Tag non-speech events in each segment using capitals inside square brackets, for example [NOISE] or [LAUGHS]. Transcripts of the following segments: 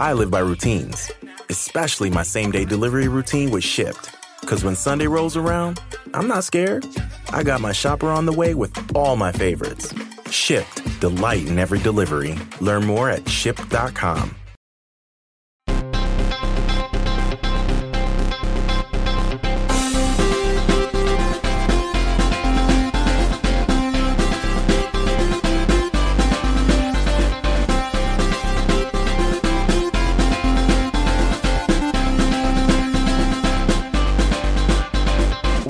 I live by routines, especially my same day delivery routine with Shipt. Because when Sunday rolls around, I'm not scared. I got my shopper on the way with all my favorites. Shipt, delight in every delivery. Learn more at shipt.com.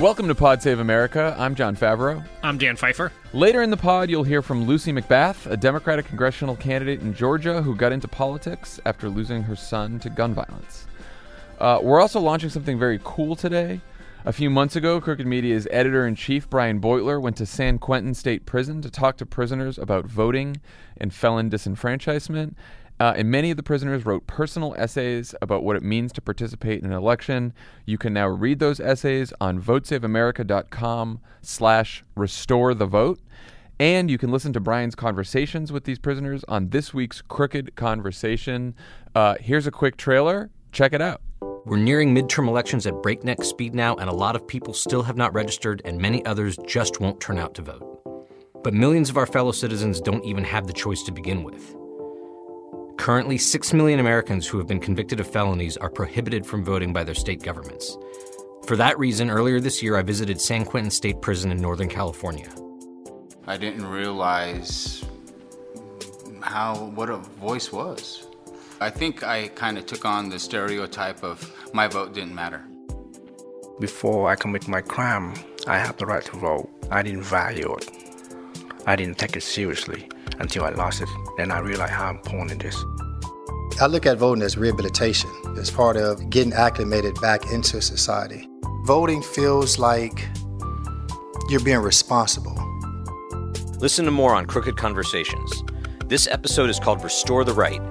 Welcome to Pod Save America. I'm Jon Favreau. I'm Dan Pfeiffer. Later in the pod, you'll hear from Lucy McBath, a Democratic congressional candidate in Georgia who got into politics after losing her son to gun violence. Uh, we're also launching something very cool today. A few months ago, Crooked Media's editor in chief, Brian Beutler, went to San Quentin State Prison to talk to prisoners about voting and felon disenfranchisement. Uh, and many of the prisoners wrote personal essays about what it means to participate in an election. You can now read those essays on votesaveamerica.com slash restore the vote. And you can listen to Brian's conversations with these prisoners on this week's Crooked Conversation. Uh, here's a quick trailer. Check it out. We're nearing midterm elections at breakneck speed now, and a lot of people still have not registered, and many others just won't turn out to vote. But millions of our fellow citizens don't even have the choice to begin with. Currently, 6 million Americans who have been convicted of felonies are prohibited from voting by their state governments. For that reason, earlier this year, I visited San Quentin State Prison in Northern California. I didn't realize how what a voice was. I think I kind of took on the stereotype of my vote didn't matter. Before I commit my crime, I have the right to vote. I didn't value it. I didn't take it seriously until I lost it. Then I realized how important it is. I look at voting as rehabilitation, as part of getting acclimated back into society. Voting feels like you're being responsible. Listen to more on Crooked Conversations. This episode is called Restore the Right,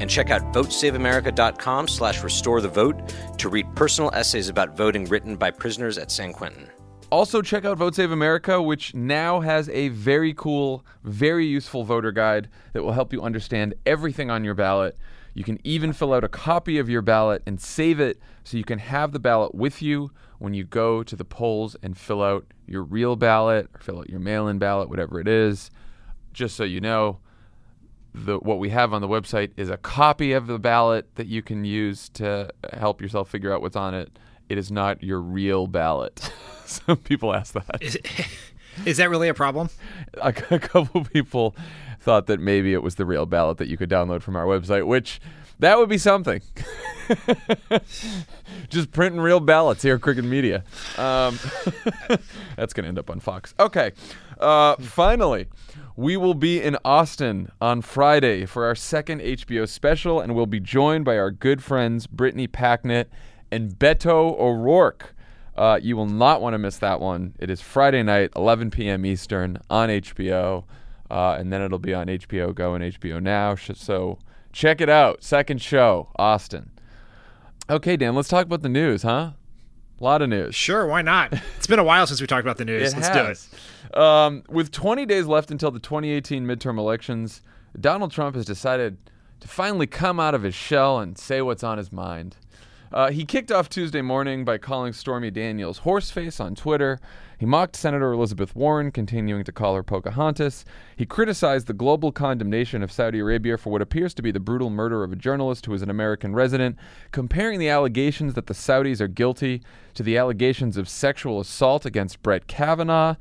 and check out votesaveamerica.com slash restore the vote to read personal essays about voting written by prisoners at San Quentin. Also, check out Vote Save America, which now has a very cool, very useful voter guide that will help you understand everything on your ballot. You can even fill out a copy of your ballot and save it so you can have the ballot with you when you go to the polls and fill out your real ballot or fill out your mail in ballot, whatever it is. Just so you know, the, what we have on the website is a copy of the ballot that you can use to help yourself figure out what's on it. It is not your real ballot. [LAUGHS] Some people ask that. Is, [LAUGHS] is that really a problem? A, [LAUGHS] a couple people thought that maybe it was the real ballot that you could download from our website, which that would be something. Just printing real ballots here at Crooked Media. Um, that's going to end up on Fox. Okay. Uh, finally, we will be in Austin on Friday for our second HBO special, and we'll be joined by our good friends Brittany Packnett and Beto O'Rourke. Uh, you will not want to miss that one. It is Friday night, 11 p.m. Eastern on HBO, uh, and then it'll be on HBO Go and HBO Now. So check it out. Second show, Austin. Okay, Dan, let's talk about the news, huh? A lot of news. Sure, why not? It's been a while since we talked about the news. [LAUGHS] Let's has. do it. Um, with 20 days left until the 2018 midterm elections, Donald Trump has decided to finally come out of his shell and say what's on his mind. Uh, he kicked off Tuesday morning by calling Stormy Daniels horseface on Twitter. He mocked Senator Elizabeth Warren, continuing to call her Pocahontas. He criticized the global condemnation of Saudi Arabia for what appears to be the brutal murder of a journalist who is an American resident, comparing the allegations that the Saudis are guilty to the allegations of sexual assault against Brett Kavanaugh.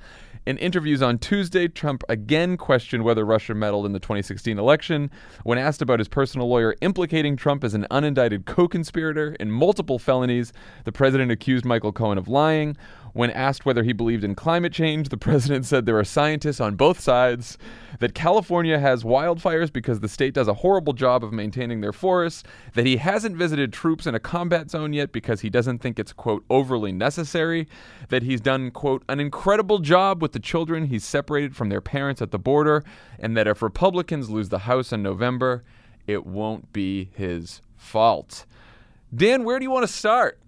In interviews on Tuesday, Trump again questioned whether Russia meddled in the 2016 election. When asked about his personal lawyer implicating Trump as an unindicted co conspirator in multiple felonies, the president accused Michael Cohen of lying. When asked whether he believed in climate change, the [LAUGHS] president said there are scientists on both sides, that California has wildfires because the state does a horrible job of maintaining their forests, that he hasn't visited troops in a combat zone yet because he doesn't think it's, quote, overly necessary, that he's done, quote, an incredible job with the children he's separated from their parents at the border, and that if Republicans lose the House in November, it won't be his fault. Dan, where do you want to start?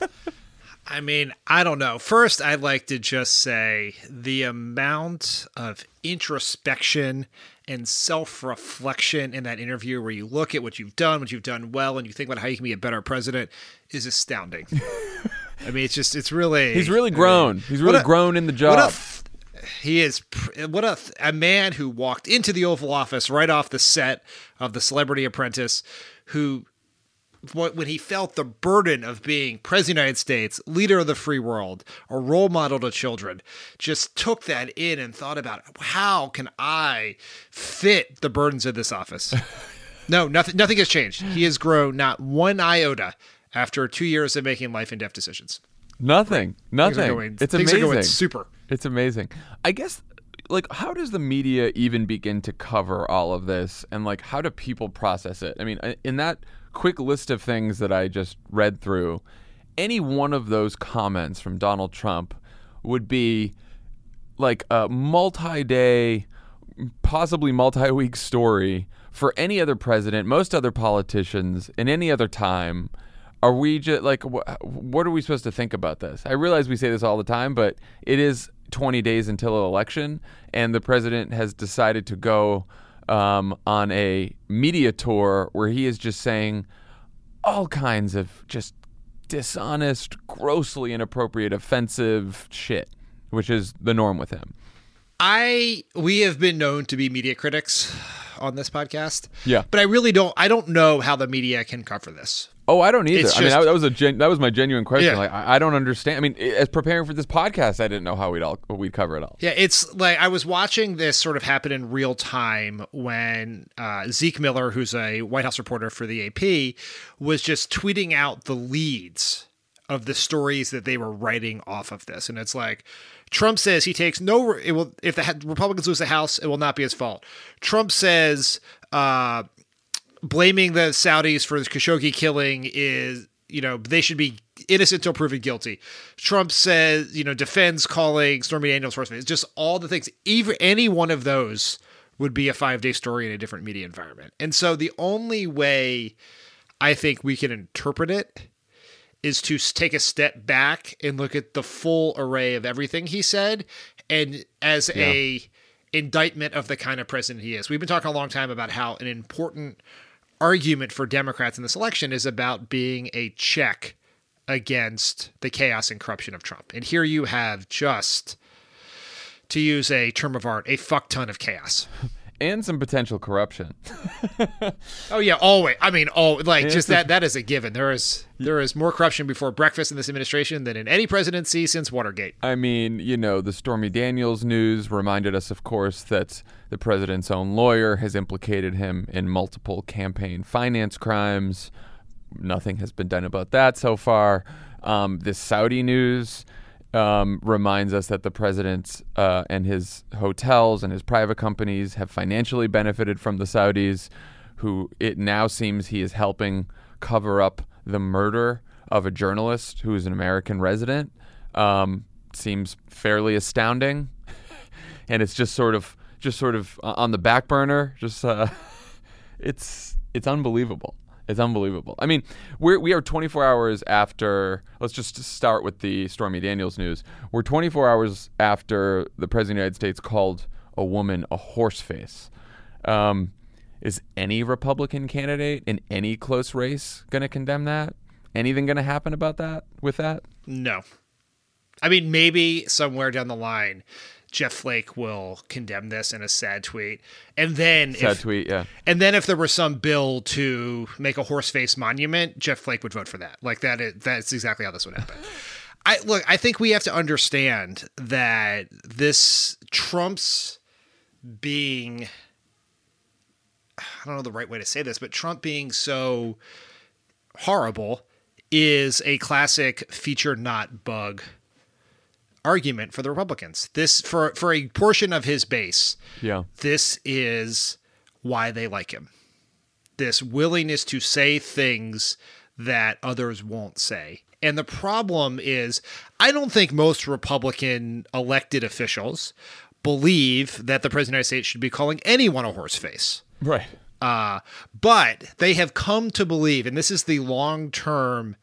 [LAUGHS] I mean, I don't know. First, I'd like to just say the amount of introspection and self reflection in that interview, where you look at what you've done, what you've done well, and you think about how you can be a better president, is astounding. I mean, it's just, it's really. He's really grown. He's really a- grown in the job. he is what a a man who walked into the Oval Office right off the set of The Celebrity Apprentice, who wh- when he felt the burden of being president of the United States, leader of the free world, a role model to children, just took that in and thought about how can I fit the burdens of this office. [LAUGHS] no, nothing. Nothing has changed. He has grown not one iota after two years of making life and death decisions. Nothing. Are Nothing. going- it's amazing. super. It's amazing. I guess like how does the media even begin to cover all of this and like how do people process it? I mean, in that quick list of things that I just read through, any one of those comments from Donald Trump would be like a multi-day possibly multi-week story for any other president, most other politicians in any other time. Are we just like wh- what are we supposed to think about this? I realize we say this all the time, but it is 20 days until an election, and the president has decided to go um, on a media tour where he is just saying all kinds of just dishonest, grossly inappropriate, offensive shit, which is the norm with him. I we have been known to be media critics on this podcast. Yeah. But I really don't I don't know how the media can cover this. Oh, I don't either. It's I mean, that, that was a gen- that was my genuine question. Yeah. Like, I, I don't understand. I mean, as preparing for this podcast, I didn't know how we'd all we'd cover it all. Yeah, it's like I was watching this sort of happen in real time when uh, Zeke Miller, who's a White House reporter for the AP, was just tweeting out the leads of the stories that they were writing off of this, and it's like Trump says he takes no. It will if the Republicans lose the House, it will not be his fault. Trump says uh, blaming the Saudis for the Khashoggi killing is you know they should be innocent until proven guilty. Trump says you know defends calling Stormy Daniels horse face. Just all the things. Even any one of those would be a five day story in a different media environment. And so the only way I think we can interpret it is to take a step back and look at the full array of everything he said and as a indictment of the kind of president he is. We've been talking a long time about how an important argument for Democrats in this election is about being a check against the chaos and corruption of Trump. And here you have just to use a term of art, a fuck ton of chaos. [LAUGHS] And some potential corruption. [LAUGHS] Oh yeah, always. I mean, oh, like it's just a- that. That is a given. There is there is more corruption before breakfast in this administration than in any presidency since Watergate. I mean, you know, the Stormy Daniels news reminded us, of course, that the president's own lawyer has implicated him in multiple campaign finance crimes. Nothing has been done about that so far. Um, this Saudi news um, reminds us that the president uh, and his hotels and his private companies have financially benefited from the Saudis, who it now seems he is helping cover up the murder of a journalist who is an American resident. Um, seems fairly astounding, [LAUGHS] and it's just sort of just sort of uh, on the back burner. Just uh, [LAUGHS] it's it's unbelievable. It's unbelievable. I mean, we're we are 24 hours after. Let's just start with the Stormy Daniels news. We're 24 hours after the president of the United States called a woman a horse face. Um, is any Republican candidate in any close race going to condemn that? Anything going to happen about that with that? No, I mean maybe somewhere down the line, Jeff Flake will condemn this in a sad tweet, and then Sad if, tweet, yeah. and then if there was some bill to make a horse face monument, Jeff Flake would vote for that. Like that is that's exactly how this would happen. I look, I think we have to understand that this Trump's being I don't know the right way to say this, but Trump being so horrible is a classic feature not bug argument for the Republicans. This for for a portion of his base, Yeah. this is why they like him. This willingness to say things that others won't say. And the problem is, I don't think most Republican elected officials believe that the president of the United States should be calling anyone a horse face. Right. Uh, but they have come to believe, and this is the long term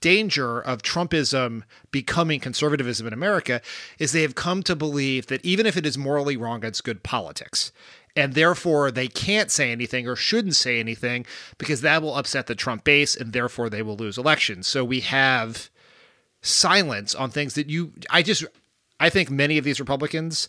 danger of Trumpism becoming conservatism in America, is they have come to believe that even if it is morally wrong, it's good politics. And therefore, they can't say anything or shouldn't say anything because that will upset the Trump base and therefore they will lose elections. So we have silence on things that you, I just, I think many of these Republicans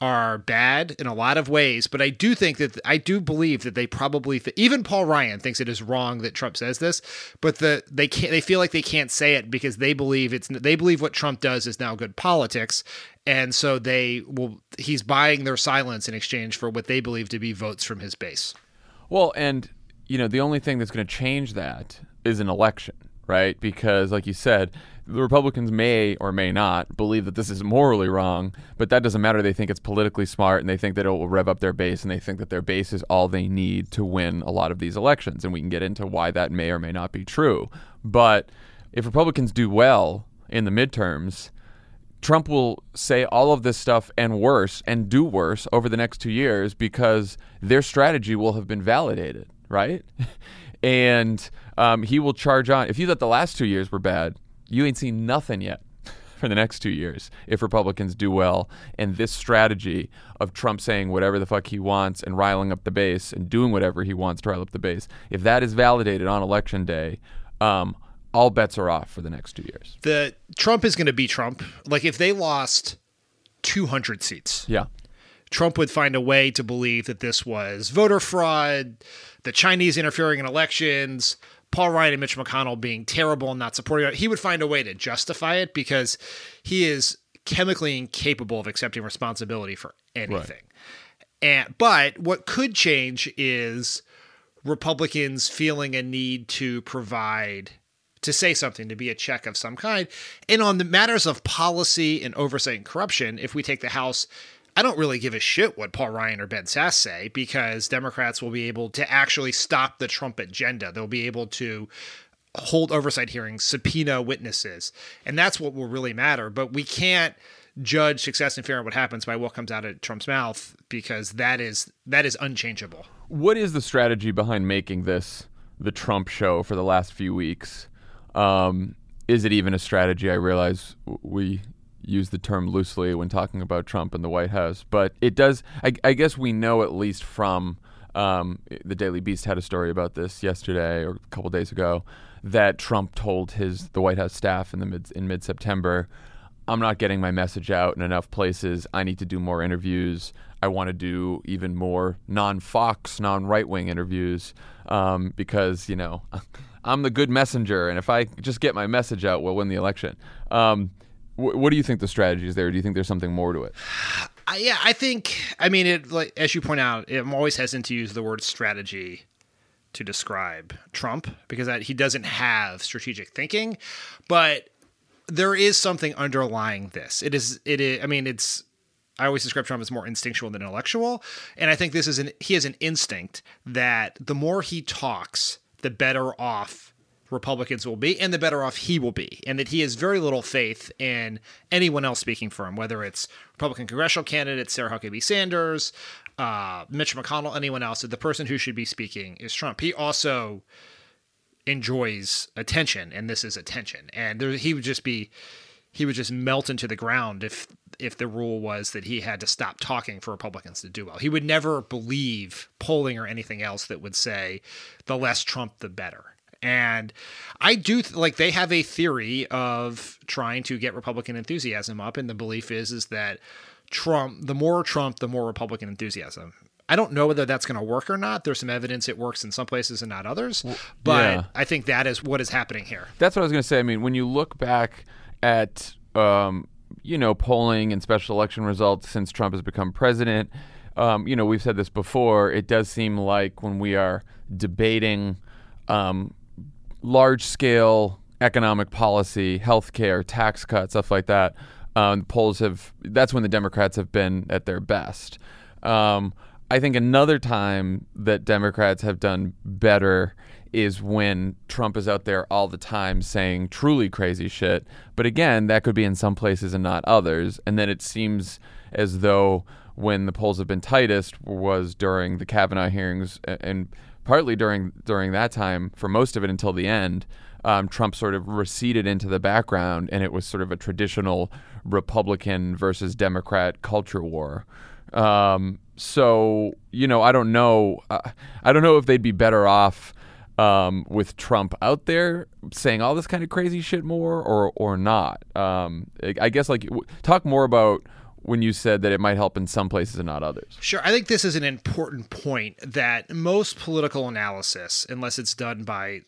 are bad in a lot of ways, but I do think that I do believe that they probably even Paul Ryan thinks it is wrong that Trump says this, but the they can't they feel like they can't say it because they believe it's they believe what Trump does is now good politics, and so they will he's buying their silence in exchange for what they believe to be votes from his base. Well, and you know the only thing that's going to change that is an election, right? Because like you said, the Republicans may or may not believe that this is morally wrong, but that doesn't matter. They think it's politically smart and they think that it will rev up their base and they think that their base is all they need to win a lot of these elections. And we can get into why that may or may not be true. But if Republicans do well in the midterms, Trump will say all of this stuff and worse and do worse over the next two years because their strategy will have been validated, right? [LAUGHS] and um, he will charge on. If you thought the last two years were bad, you ain't seen nothing yet [LAUGHS] for the next two years if Republicans do well. And this strategy of Trump saying whatever the fuck he wants and riling up the base and doing whatever he wants to rile up the base, if that is validated on election day, um, all bets are off for the next two years. The Trump is going to be Trump. Like if they lost 200 seats, Yeah. Trump would find a way to believe that this was voter fraud, the Chinese interfering in elections, Paul Ryan and Mitch McConnell being terrible and not supporting it. He would find a way to justify it because he is chemically incapable of accepting responsibility for anything. And but what could change is Republicans feeling a need to provide to say something to be a check of some kind. And on the matters of policy and oversight and corruption, if we take the House, I don't really give a shit what Paul Ryan or Ben Sasse say because Democrats will be able to actually stop the Trump agenda. They'll be able to hold oversight hearings, subpoena witnesses, and that's what will really matter. But we can't judge success and fair what happens by what comes out of Trump's mouth because that is that is unchangeable. What is the strategy behind making this the Trump show for the last few weeks? Um, is it even a strategy? I realize we use the term loosely when talking about Trump and the White House, but it does. I, I guess we know at least from um, the Daily Beast had a story about this yesterday or a couple days ago that Trump told his the White House staff in the mid in mid September. I'm not getting my message out in enough places. I need to do more interviews. I want to do even more non Fox, non right wing interviews um, because, you know, [LAUGHS] I'm the good messenger. And if I just get my message out, we'll win the election. Um, what do you think the strategy is there? Do you think there's something more to it? I, yeah, I think. I mean, it like as you point out, I'm always hesitant to use the word strategy to describe Trump because that, he doesn't have strategic thinking, but there is something underlying this. It is. It is. I mean, it's. I always describe Trump as more instinctual than intellectual, and I think this is an. He has an instinct that the more he talks, the better off Republicans will be, and the better off he will be, and that he has very little faith in anyone else speaking for him, whether it's Republican congressional candidate Sarah Huckabee Sanders, uh, Mitch McConnell, anyone else. That the person who should be speaking is Trump. He also enjoys attention, and this is attention, and there, he would just be he would just melt into the ground if if the rule was that he had to stop talking for Republicans to do well. He would never believe polling or anything else that would say the less Trump the better. And I do th- like they have a theory of trying to get Republican enthusiasm up, and the belief is is that Trump, the more Trump, the more Republican enthusiasm. I don't know whether that's going to work or not. There's some evidence it works in some places and not others, but yeah. I think that is what is happening here. That's what I was going to say. I mean, when you look back at um, you know polling and special election results since Trump has become president, um, you know we've said this before. It does seem like when we are debating um, large scale economic policy, healthcare, tax cuts, stuff like that, um, polls have. That's when the Democrats have been at their best. Um, I think another time that Democrats have done better is when Trump is out there all the time saying truly crazy shit. But again, that could be in some places and not others. And then it seems as though when the polls have been tightest was during the Kavanaugh hearings and partly during during that time for most of it until the end. Um, Trump sort of receded into the background, and it was sort of a traditional Republican versus Democrat culture war. Um, so you know, I don't know. Uh, I don't know if they'd be better off um, with Trump out there saying all this kind of crazy shit more, or or not. Um, I- I guess like talk more about when you said that it might help in some places and not others. Sure. I think this is an important point that most political analysis, unless it's done by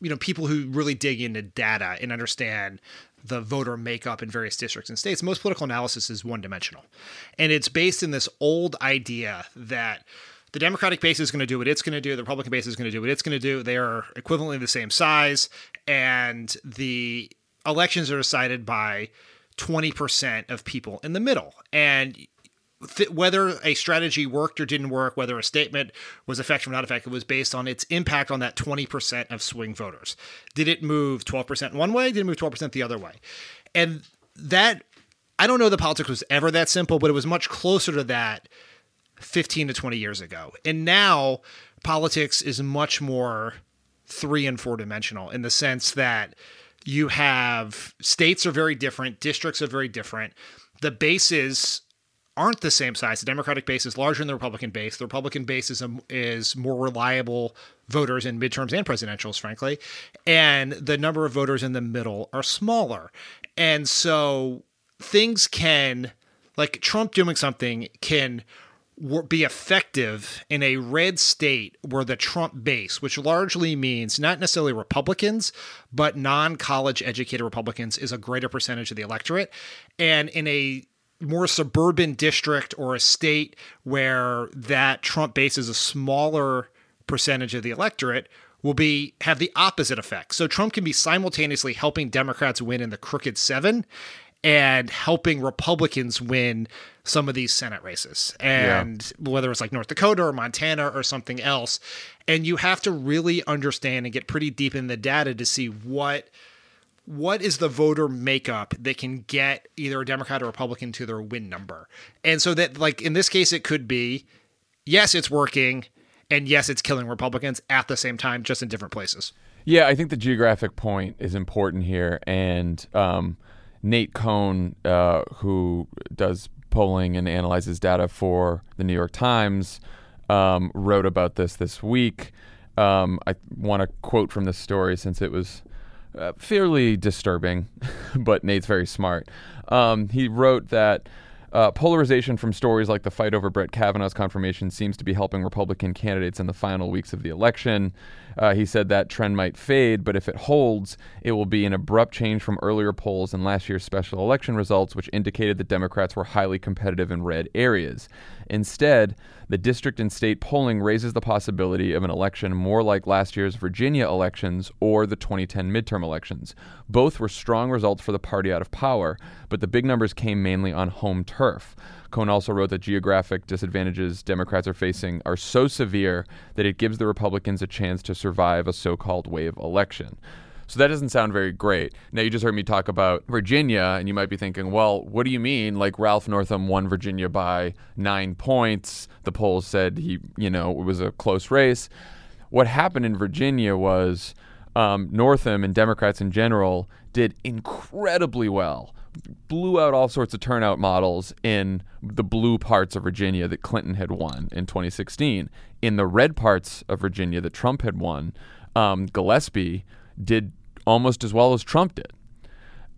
you know people who really dig into data and understand the voter makeup in various districts and states, most political analysis is one dimensional. And it's based in this old idea that the Democratic base is going to do what it's going to do, the Republican base is going to do what it's going to do. They are equivalently the same size, and the elections are decided by 20% of people in the middle. And th- whether a strategy worked or didn't work, whether a statement was effective or not effective, was based on its impact on that 20% of swing voters. Did it move 12% one way? Did it move 12% the other way? And that, I don't know the politics was ever that simple, but it was much closer to that 15 to 20 years ago. And now politics is much more three and four dimensional in the sense that you have states are very different, districts are very different. The bases aren't the same size. The Democratic base is larger than the Republican base. The Republican base is, a, is more reliable voters in midterms and presidentials, frankly. And the number of voters in the middle are smaller. And so things can, like Trump doing something, can be effective in a red state where the Trump base, which largely means not necessarily Republicans, but non college educated Republicans, is a greater percentage of the electorate. And in a more suburban district or a state where that Trump base is a smaller percentage of the electorate will be have the opposite effect. So Trump can be simultaneously helping Democrats win in the crooked 7 and helping Republicans win some of these Senate races. And whether it's like North Dakota or Montana or something else, and you have to really understand and get pretty deep in the data to see what what is the voter makeup that can get either a Democrat or Republican to their win number? And so that, like in this case, it could be yes, it's working, and yes, it's killing Republicans at the same time, just in different places. Yeah, I think the geographic point is important here, and um, Nate Cohn, uh, who does polling and analyzes data for the New York Times, um, wrote about this this week. Um, I want to quote from this story since it was uh, fairly disturbing, [LAUGHS] but Nate's very smart. Um, he wrote that uh, polarization from stories like the fight over Brett Kavanaugh's confirmation seems to be helping Republican candidates in the final weeks of the election. Uh, he said that trend might fade, but if it holds, it will be an abrupt change from earlier polls and last year's special election results, which indicated that Democrats were highly competitive in red areas. Instead, the district and state polling raises the possibility of an election more like last year's Virginia elections or the 2010 midterm elections. Both were strong results for the party out of power, but the big numbers came mainly on home turf. Cohn also wrote that geographic disadvantages Democrats are facing are so severe that it gives the Republicans a chance to survive a so called wave election. So that doesn't sound very great. Now you just heard me talk about Virginia, and you might be thinking, well, what do you mean? Like Ralph Northam won Virginia by nine points. The polls said he, you know, it was a close race. What happened in Virginia was um, Northam and Democrats in general did incredibly well, blew out all sorts of turnout models in the blue parts of Virginia that Clinton had won in 2016. In the red parts of Virginia that Trump had won, um, Gillespie did almost as well as Trump did.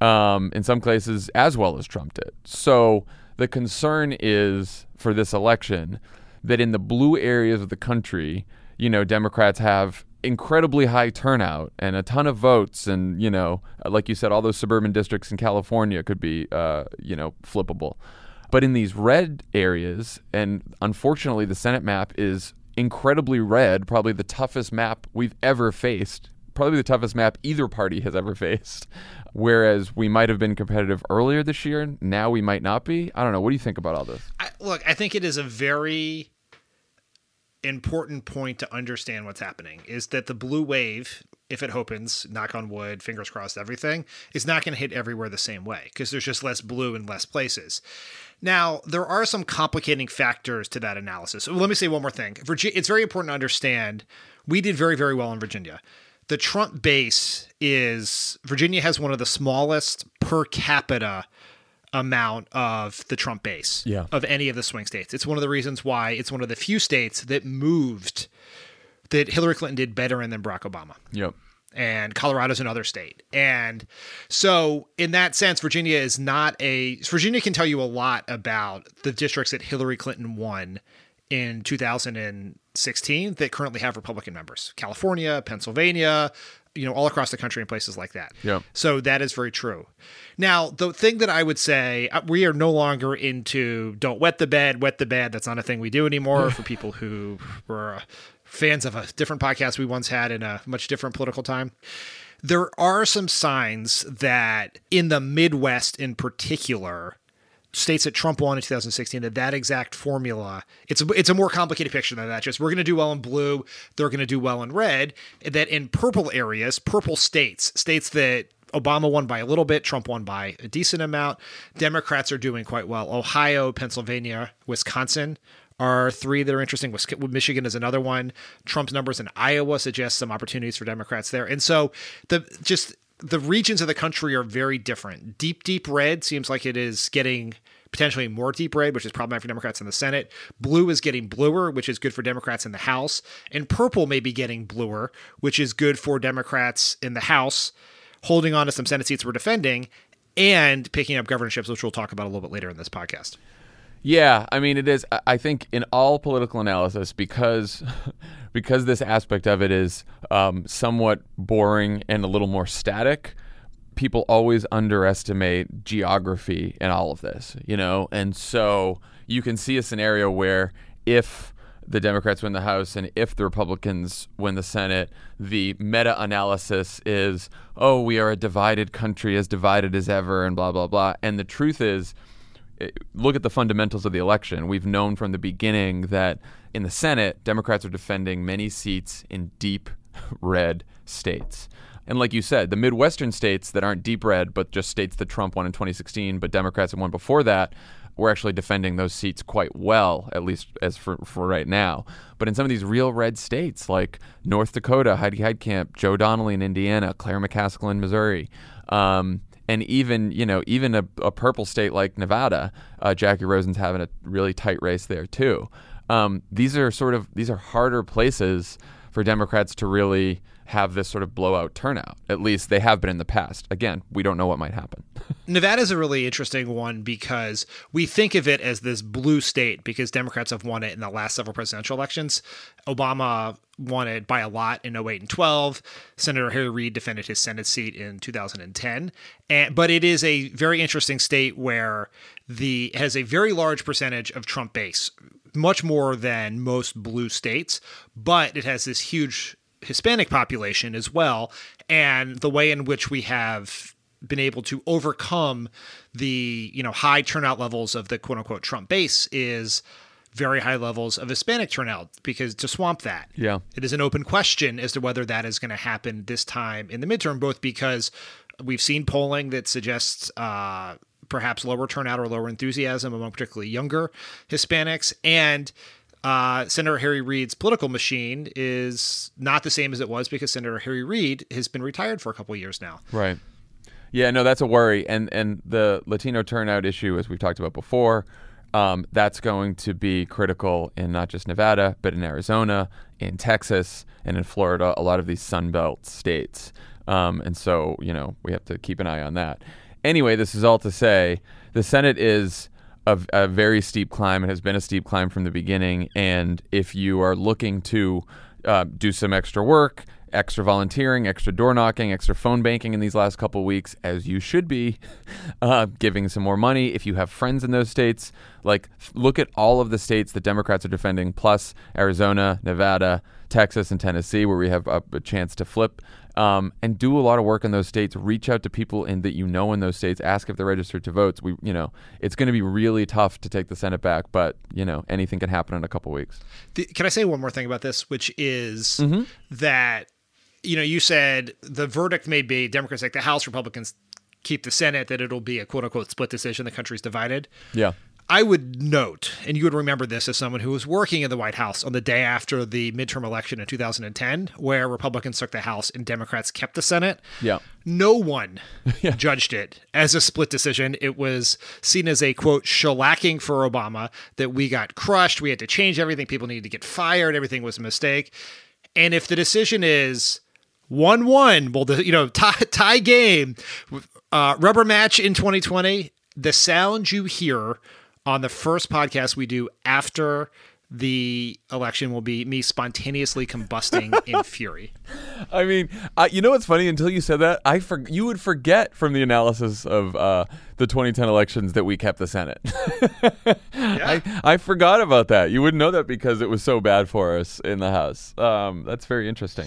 Um, in some cases, as well as Trump did. So the concern is for this election that in the blue areas of the country, you know, Democrats have incredibly high turnout and a ton of votes, and you know, like you said, all those suburban districts in California could be, uh, you know, flippable. But in these red areas, and unfortunately, the Senate map is incredibly red, probably the toughest map we've ever faced probably the toughest map either party has ever [LAUGHS] faced. Whereas we might have been competitive earlier this year, now we might not be. I don't know. What do you think about all this? I, look, I think it is a very important point to understand what's happening is that the blue wave, if it opens, knock on wood, fingers crossed, everything, is not going to hit everywhere the same way because there's just less blue in less places. Now, there are some complicating factors to that analysis. So let me say one more thing. Virginia, it's very important to understand we did very, very well in Virginia the Trump base is Virginia has one of the smallest per capita amount of the Trump base Yeah. of any of the swing states. It's one of the reasons why it's one of the few states that moved that Hillary Clinton did better in than Barack Obama Yep. and Colorado's another state. And so, in that sense, Virginia is not a. Virginia can tell you a lot about the districts that Hillary Clinton won in 2016 that currently have Republican members California, Pennsylvania, you know, all across the country and places like that. Yep. So, that is very true. Now, the thing that I would say, uh, we are no longer into don't wet the bed, wet the bed. That's not a thing we do anymore [LAUGHS] for people who were uh, fans of a different podcast we once had in a much different political time. There are some signs that in the Midwest in particular, states that Trump won in 2016 that that exact formula it's a, it's a more complicated picture than that just we're going to do well in blue they're going to do well in red that in purple areas purple states states that Obama won by a little bit Trump won by a decent amount Democrats are doing quite well Ohio Pennsylvania Wisconsin are three that are interesting. Michigan is another one. Trump's numbers in Iowa suggest some opportunities for Democrats there. And so the just the regions of the country are very different. Deep, deep red seems like it is getting potentially more deep red, which is problematic for Democrats in the Senate. Blue is getting bluer, which is good for Democrats in the House. And purple may be getting bluer, which is good for Democrats in the House, holding on to some Senate seats we're defending and picking up governorships, which we'll talk about a little bit later in this podcast. Yeah, I mean it is. I- think in all political analysis, because [LAUGHS] because this aspect of it is um, somewhat boring and a little more static. People always underestimate geography in all of this, you know, and so you can see a scenario where if the Democrats win the House and if the Republicans win the Senate, the meta analysis is, oh, we are a divided country, as divided as ever, and blah, blah, blah. And the truth is, look at the fundamentals of the election. We've known from the beginning that in the Senate, Democrats are defending many seats in deep [LAUGHS] red states. And like you said, the Midwestern states that aren't deep red, but just states that Trump won in 2016, but Democrats had won before that, we're actually defending those seats quite well, at least as for, for right now. But in some of these real red states like North Dakota, Heidi Heitkamp, Joe Donnelly in Indiana, Claire McCaskill in Missouri, um, and even you know even a, a purple state like Nevada, uh, Jackie Rosen's having a really tight race there too. Um, these are sort of these are harder places for Democrats to really have this sort of blowout turnout. At least they have been in the past. Again, we don't know what might happen. [LAUGHS] Nevada is a really interesting one because we think of it as this blue state because Democrats have won it in the last several presidential elections. Obama won it by a lot in 08 and 12. Senator Harry Reid defended his Senate seat in 2010. And but it is a very interesting state where the has a very large percentage of Trump base, much more than most blue states, but it has this huge Hispanic population as well. And the way in which we have been able to overcome the you know high turnout levels of the quote unquote Trump base is very high levels of Hispanic turnout because to swamp that. Yeah. It is an open question as to whether that is going to happen this time in the midterm, both because we've seen polling that suggests uh, perhaps lower turnout or lower enthusiasm among particularly younger Hispanics, and uh, Senator Harry Reid's political machine is not the same as it was because Senator Harry Reid has been retired for a couple years now. Right. Yeah, no, that's a worry, and and the Latino turnout issue, as we've talked about before, um, that's going to be critical in not just Nevada, but in Arizona, in Texas, and in Florida. A lot of these Sun Belt states, um, and so you know we have to keep an eye on that. Anyway, this is all to say the Senate is a, a very steep climb. It has been a steep climb from the beginning, and if you are looking to uh, do some extra work, extra volunteering, extra door knocking, extra phone banking in these last couple weeks, as you should be, [LAUGHS] uh, giving some more money. If you have friends in those states, like look at all of the states that Democrats are defending, plus Arizona, Nevada, Texas, and Tennessee, where we have a, a chance to flip. Um, and do a lot of work in those states. Reach out to people in that you know in those states. Ask if they're registered to vote. We, you know, it's going to be really tough to take the Senate back, but you know, anything can happen in a couple weeks. The, can I say one more thing about this, which is Mm-hmm. that you know you said the verdict may be Democrats take the House, Republicans keep the Senate, that it'll be a quote unquote split decision. The country's divided. Yeah. I would note, and you would remember this as someone who was working in the White House on the day after the midterm election in 2010, where Republicans took the House and Democrats kept the Senate. Yeah. No one [LAUGHS] judged it as a split decision. It was seen as a quote shellacking for Obama that we got crushed. We had to change everything. People needed to get fired. Everything was a mistake. And if the decision is one one, well, the you know tie, tie game, uh, rubber match in 2020, the sound you hear on the first podcast we do after the election will be me spontaneously combusting [LAUGHS] in fury. I mean, uh, you know what's funny? Until you said that, I for- you would forget from the analysis of uh, the 2010 elections that we kept the Senate. [LAUGHS] I, I forgot about that. You wouldn't know that because it was so bad for us in the House. Um, that's very interesting.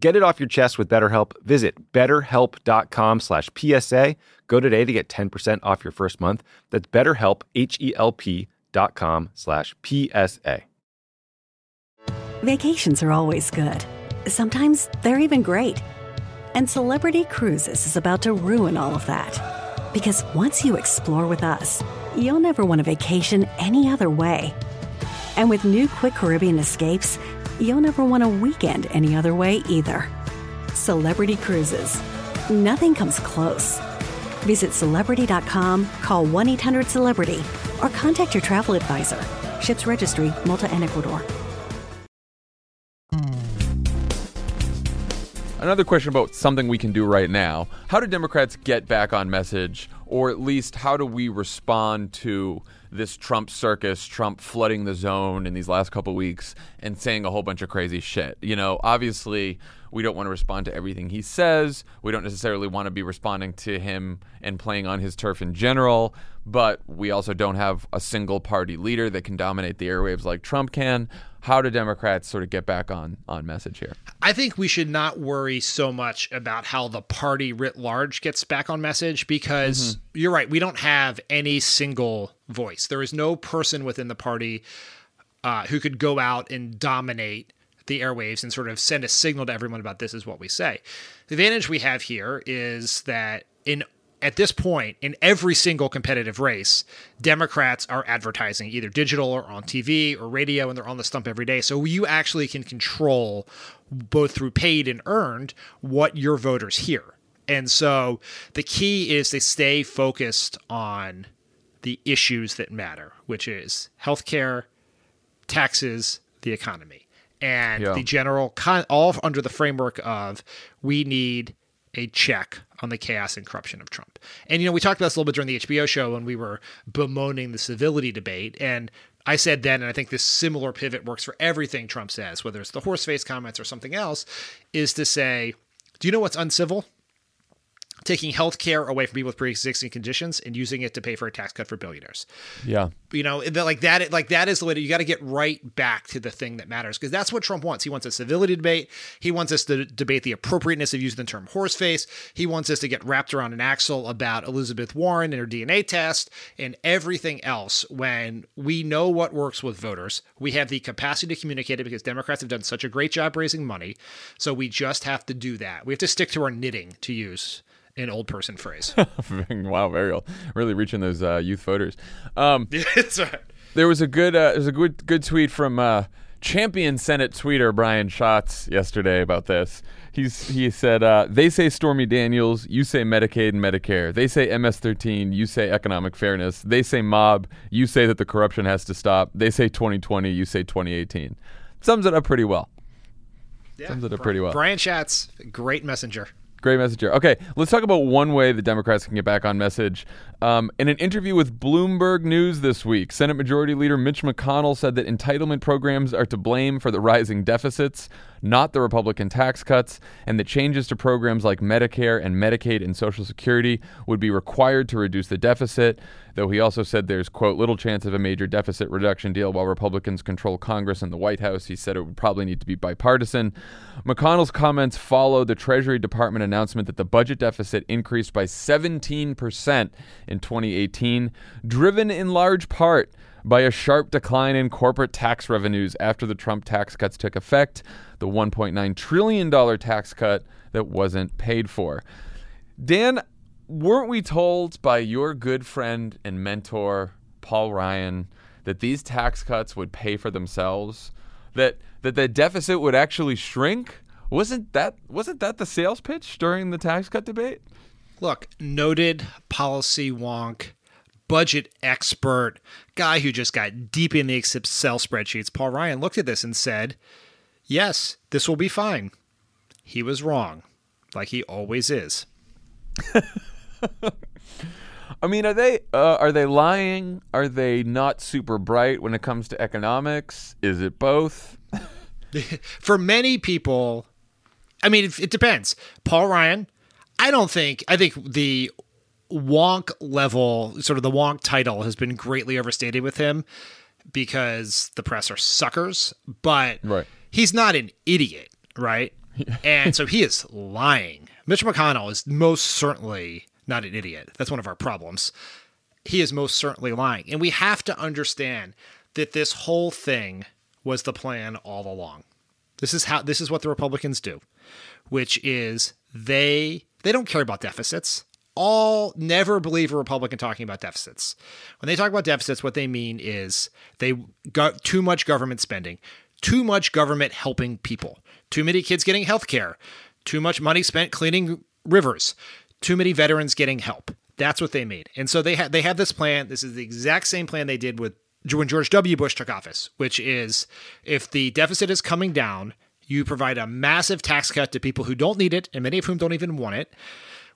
Get it off your chest with BetterHelp. Visit betterhelp.com slash PSA. Go today to get 10% off your first month. That's betterhelp, H-E-L-P dot com slash PSA. Vacations are always good. Sometimes they're even great. And Celebrity Cruises is about to ruin all of that. Because once you explore with us, you'll never want a vacation any other way. And with new Quick Caribbean escapes, you'll never want a weekend any other way either. Celebrity Cruises. Nothing comes close. Visit celebrity.com, call 1 800 Celebrity, or contact your travel advisor. Ships registry, Malta and Ecuador. Another question about something we can do right now. How do Democrats get back on message, or at least how do we respond to this Trump circus, Trump flooding the zone in these last couple weeks and saying a whole bunch of crazy shit? You know, obviously, we don't want to respond to everything he says. We don't necessarily want to be responding to him and playing on his turf in general, but we also don't have a single party leader that can dominate the airwaves like Trump can. How do Democrats sort of get back on on message here? I think we should not worry so much about how the party writ large gets back on message because mm-hmm. you're right. We don't have any single voice. There is no person within the party uh, who could go out and dominate the airwaves and sort of send a signal to everyone about this is what we say. The advantage we have here is that in at this point in every single competitive race, Democrats are advertising either digital or on TV or radio, and they're on the stump every day. So you actually can control both through paid and earned what your voters hear. And so the key is to stay focused on the issues that matter, which is healthcare, taxes, the economy, and yeah. the general, con- all under the framework of we need a check on the chaos and corruption of Trump. And, you know, we talked about this a little bit during the HBO show when we were bemoaning the civility debate. And I said then, and I think this similar pivot works for everything Trump says, whether it's the horse face comments or something else, is to say, do you know what's uncivil? Taking health care away from people with pre-existing conditions and using it to pay for a tax cut for billionaires. Yeah. You know, like that like that is the way to, you got to get right back to the thing that matters because that's what Trump wants. He wants a civility debate. He wants us to debate the appropriateness of using the term horse face. He wants us to get wrapped around an axle about Elizabeth Warren and her DNA test and everything else when we know what works with voters. We have the capacity to communicate it because Democrats have done such a great job raising money. So we just have to do that. We have to stick to our knitting to use an old person phrase. [LAUGHS] wow, very old. Really reaching those uh, youth voters. Um, [LAUGHS] right. There was a good uh, there's a good good tweet from uh, champion Senate tweeter Brian Schatz yesterday about this. He's he said uh, they say Stormy Daniels, you say Medicaid and Medicare. They say MS13, you say economic fairness. They say mob, you say that the corruption has to stop. They say 2020, you say 2018. Sums it up pretty well. Sums it up pretty well. Brian Schatz, great messenger. Great message here. Okay, let's talk about one way the Democrats can get back on message. Um, in an interview with Bloomberg News this week, Senate Majority Leader Mitch McConnell said that entitlement programs are to blame for the rising deficits, not the Republican tax cuts, and that changes to programs like Medicare and Medicaid and Social Security would be required to reduce the deficit. Though he also said there's, quote, little chance of a major deficit reduction deal while Republicans control Congress and the White House. He said it would probably need to be bipartisan. McConnell's comments follow the Treasury Department announcement that the budget deficit increased by 17% in 2018, driven in large part by a sharp decline in corporate tax revenues after the Trump tax cuts took effect, the $1.9 trillion tax cut that wasn't paid for. Dan, weren't we told by your good friend and mentor, Paul Ryan, that these tax cuts would pay for themselves? That that the deficit would actually shrink? Wasn't that wasn't that the sales pitch during the tax cut debate? Look, noted policy wonk, budget expert, guy who just got deep in the Excel spreadsheets. Paul Ryan looked at this and said, Yes, this will be fine. He was wrong, like he always is. [LAUGHS] I mean, are they uh, are they lying? Are they not super bright when it comes to economics? Is it both? [LAUGHS] For many people, I mean, it, it depends. Paul Ryan, I don't think, I think the wonk level, sort of the wonk title, has been greatly overstated with him because the press are suckers, but Right. he's not an idiot, right? [LAUGHS] and so he is lying. Mitch McConnell is most certainly not an idiot. That's one of our problems. He is most certainly lying. And we have to understand that this whole thing was the plan all along. This is how this is what the Republicans do, which is they they don't care about deficits. All never believe a Republican talking about deficits. When they talk about deficits, what they mean is they got too much government spending, too much government helping people, too many kids getting health care, too much money spent cleaning rivers, too many veterans getting help. That's what they made. And so they had they have this plan. This is the exact same plan they did with when George W. Bush took office, which is if the deficit is coming down, you provide a massive tax cut to people who don't need it, and many of whom don't even want it,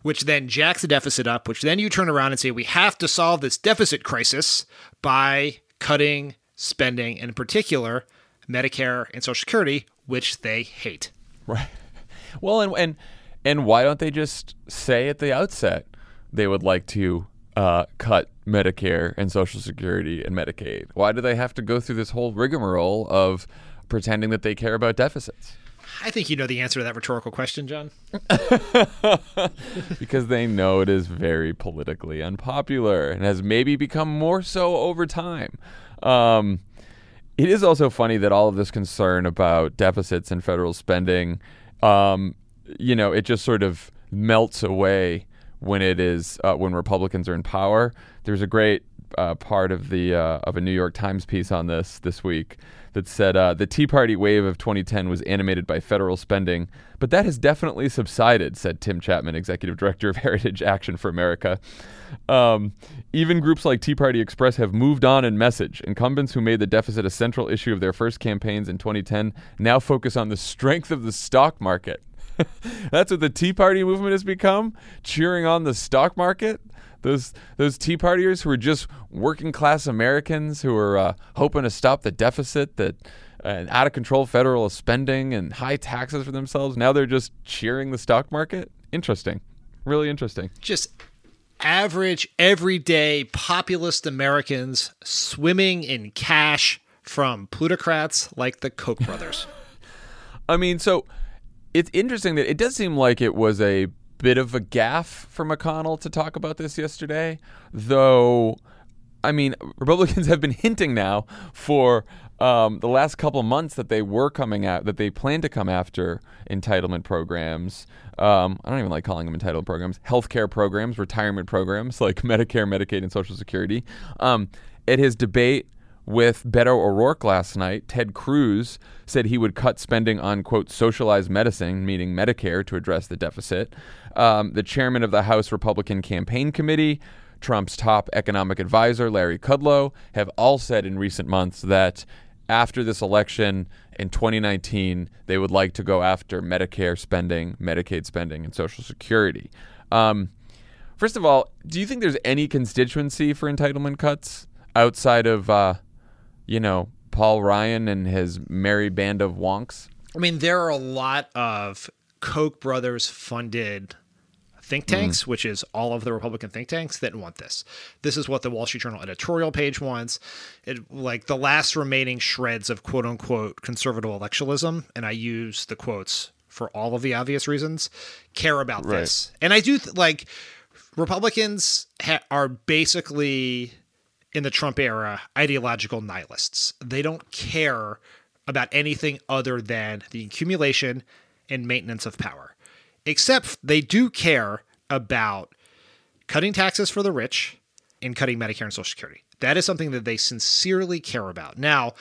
which then jacks the deficit up, which then you turn around and say, we have to solve this deficit crisis by cutting spending, and in particular, Medicare and Social Security, which they hate. Right. Well, and and and why don't they just say at the outset they would like to uh, cut Medicare and Social Security and Medicaid? Why do they have to go through this whole rigmarole of pretending that they care about deficits? I think you know the answer to that rhetorical question, Jon. [LAUGHS] because they know it is very politically unpopular and has maybe become more so over time. Um, it is also funny that all of this concern about deficits and federal spending, um, you know, it just sort of melts away when it is uh, when Republicans are in power. There's a great uh, part of the uh, of a New York Times piece on this this week that said uh, the Tea Party wave of 2010 was animated by federal spending, but that has definitely subsided," said Tim Chapman, executive director of Heritage Action for America. Um, even groups like Tea Party Express have moved on in message. Incumbents who made the deficit a central issue of their first campaigns in 2010 now focus on the strength of the stock market. [LAUGHS] That's what the Tea Party movement has become, cheering on the stock market. Those those Tea Partiers who are just working class Americans who are uh, hoping to stop the deficit that and out of control federal spending and high taxes for themselves. Now they're just cheering the stock market. Interesting. Really interesting. Just average, everyday, populist Americans swimming in cash from plutocrats like the Koch brothers. [LAUGHS] I mean, so it's interesting that it does seem like it was a bit of a gaffe for McConnell to talk about this yesterday, though. I mean, Republicans [LAUGHS] have been hinting now for um, the last couple months that they were coming out, that they plan to come after entitlement programs. Um, I don't even like calling them entitlement programs, healthcare programs, retirement programs [LAUGHS] like Medicare, Medicaid, and Social Security. Um, at his debate with Beto O'Rourke last night, Ted Cruz said he would cut spending on, quote, socialized medicine, meaning Medicare, to address the deficit. Um, the chairman of the House Republican Campaign Committee, Trump's top economic advisor, Larry Kudlow, have all said in recent months that after this election in 2019, they would like to go after Medicare spending, Medicaid spending, and Social Security. Um, first of all, do you think there's any constituency for entitlement cuts outside of, uh, you know, Paul Ryan and his merry band of wonks? I mean, there are a lot of Koch brothers funded think mm. tanks, which is all of the Republican think tanks that want this. This is what the Wall Street Journal editorial page wants. It like the last remaining shreds of quote unquote conservative electoralism, and I use the quotes for all of the obvious reasons, care about Right. this. And I do th- like Republicans ha- are basically in the Trump era ideological nihilists. They don't care about anything other than the accumulation and maintenance of power. Except they do care about cutting taxes for the rich and cutting Medicare and Social Security. That is something that they sincerely care about. Now,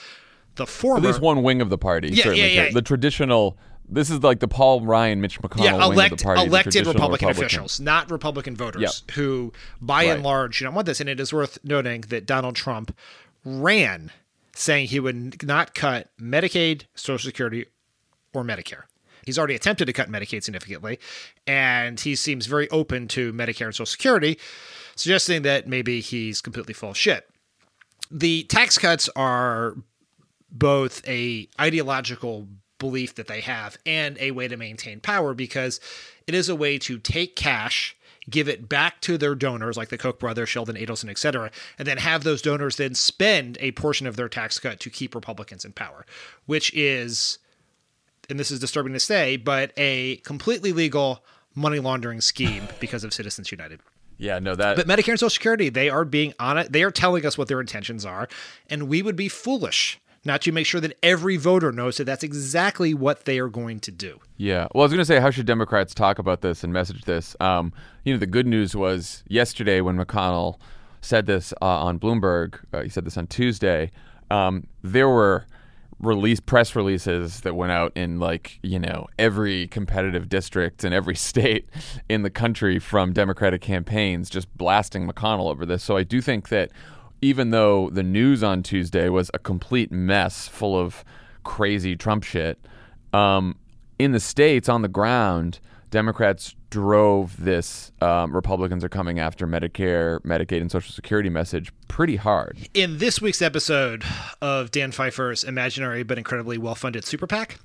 the former At least one wing of the party. Yeah, certainly yeah, yeah. The traditional. This is like the Paul Ryan, Mitch McConnell yeah, elect, the party. elected Republican, Republican. officials, not Republican voters, Yep. who, by and large, you don't want this. And it is worth noting that Donald Trump ran saying he would not cut Medicaid, Social Security, or Medicare. He's already attempted to cut Medicaid significantly, and he seems very open to Medicare and Social Security, suggesting that maybe he's completely full of shit. The tax cuts are both a ideological belief that they have and a way to maintain power because it is a way to take cash give it back to their donors like the koch brothers sheldon adelson etc and then have those donors then spend a portion of their tax cut to keep republicans in power which is and this is disturbing to say but a completely legal money laundering scheme [LAUGHS] because of citizens united Yeah, no, that. but Medicare and Social Security, they are being on it. They are telling us what their intentions are, and we would be foolish not to make sure that every voter knows that that's exactly what they are going to do. Yeah. Well, I was going to say, how should Democrats talk about this and message this? Um, you know, the good news was yesterday when McConnell said this uh, on Bloomberg, uh, he said this on Tuesday, um, there were release press releases that went out in like you know every competitive district in every [LAUGHS] state in the country from democratic campaigns just blasting mcconnell over this so i do think that even though the news on tuesday was a complete mess full of crazy trump shit um, in the states on the ground democrats drove this um, republicans are coming after medicare medicaid and social security message pretty hard. In this week's episode of Dan Pfeiffer's imaginary but incredibly well funded super PAC,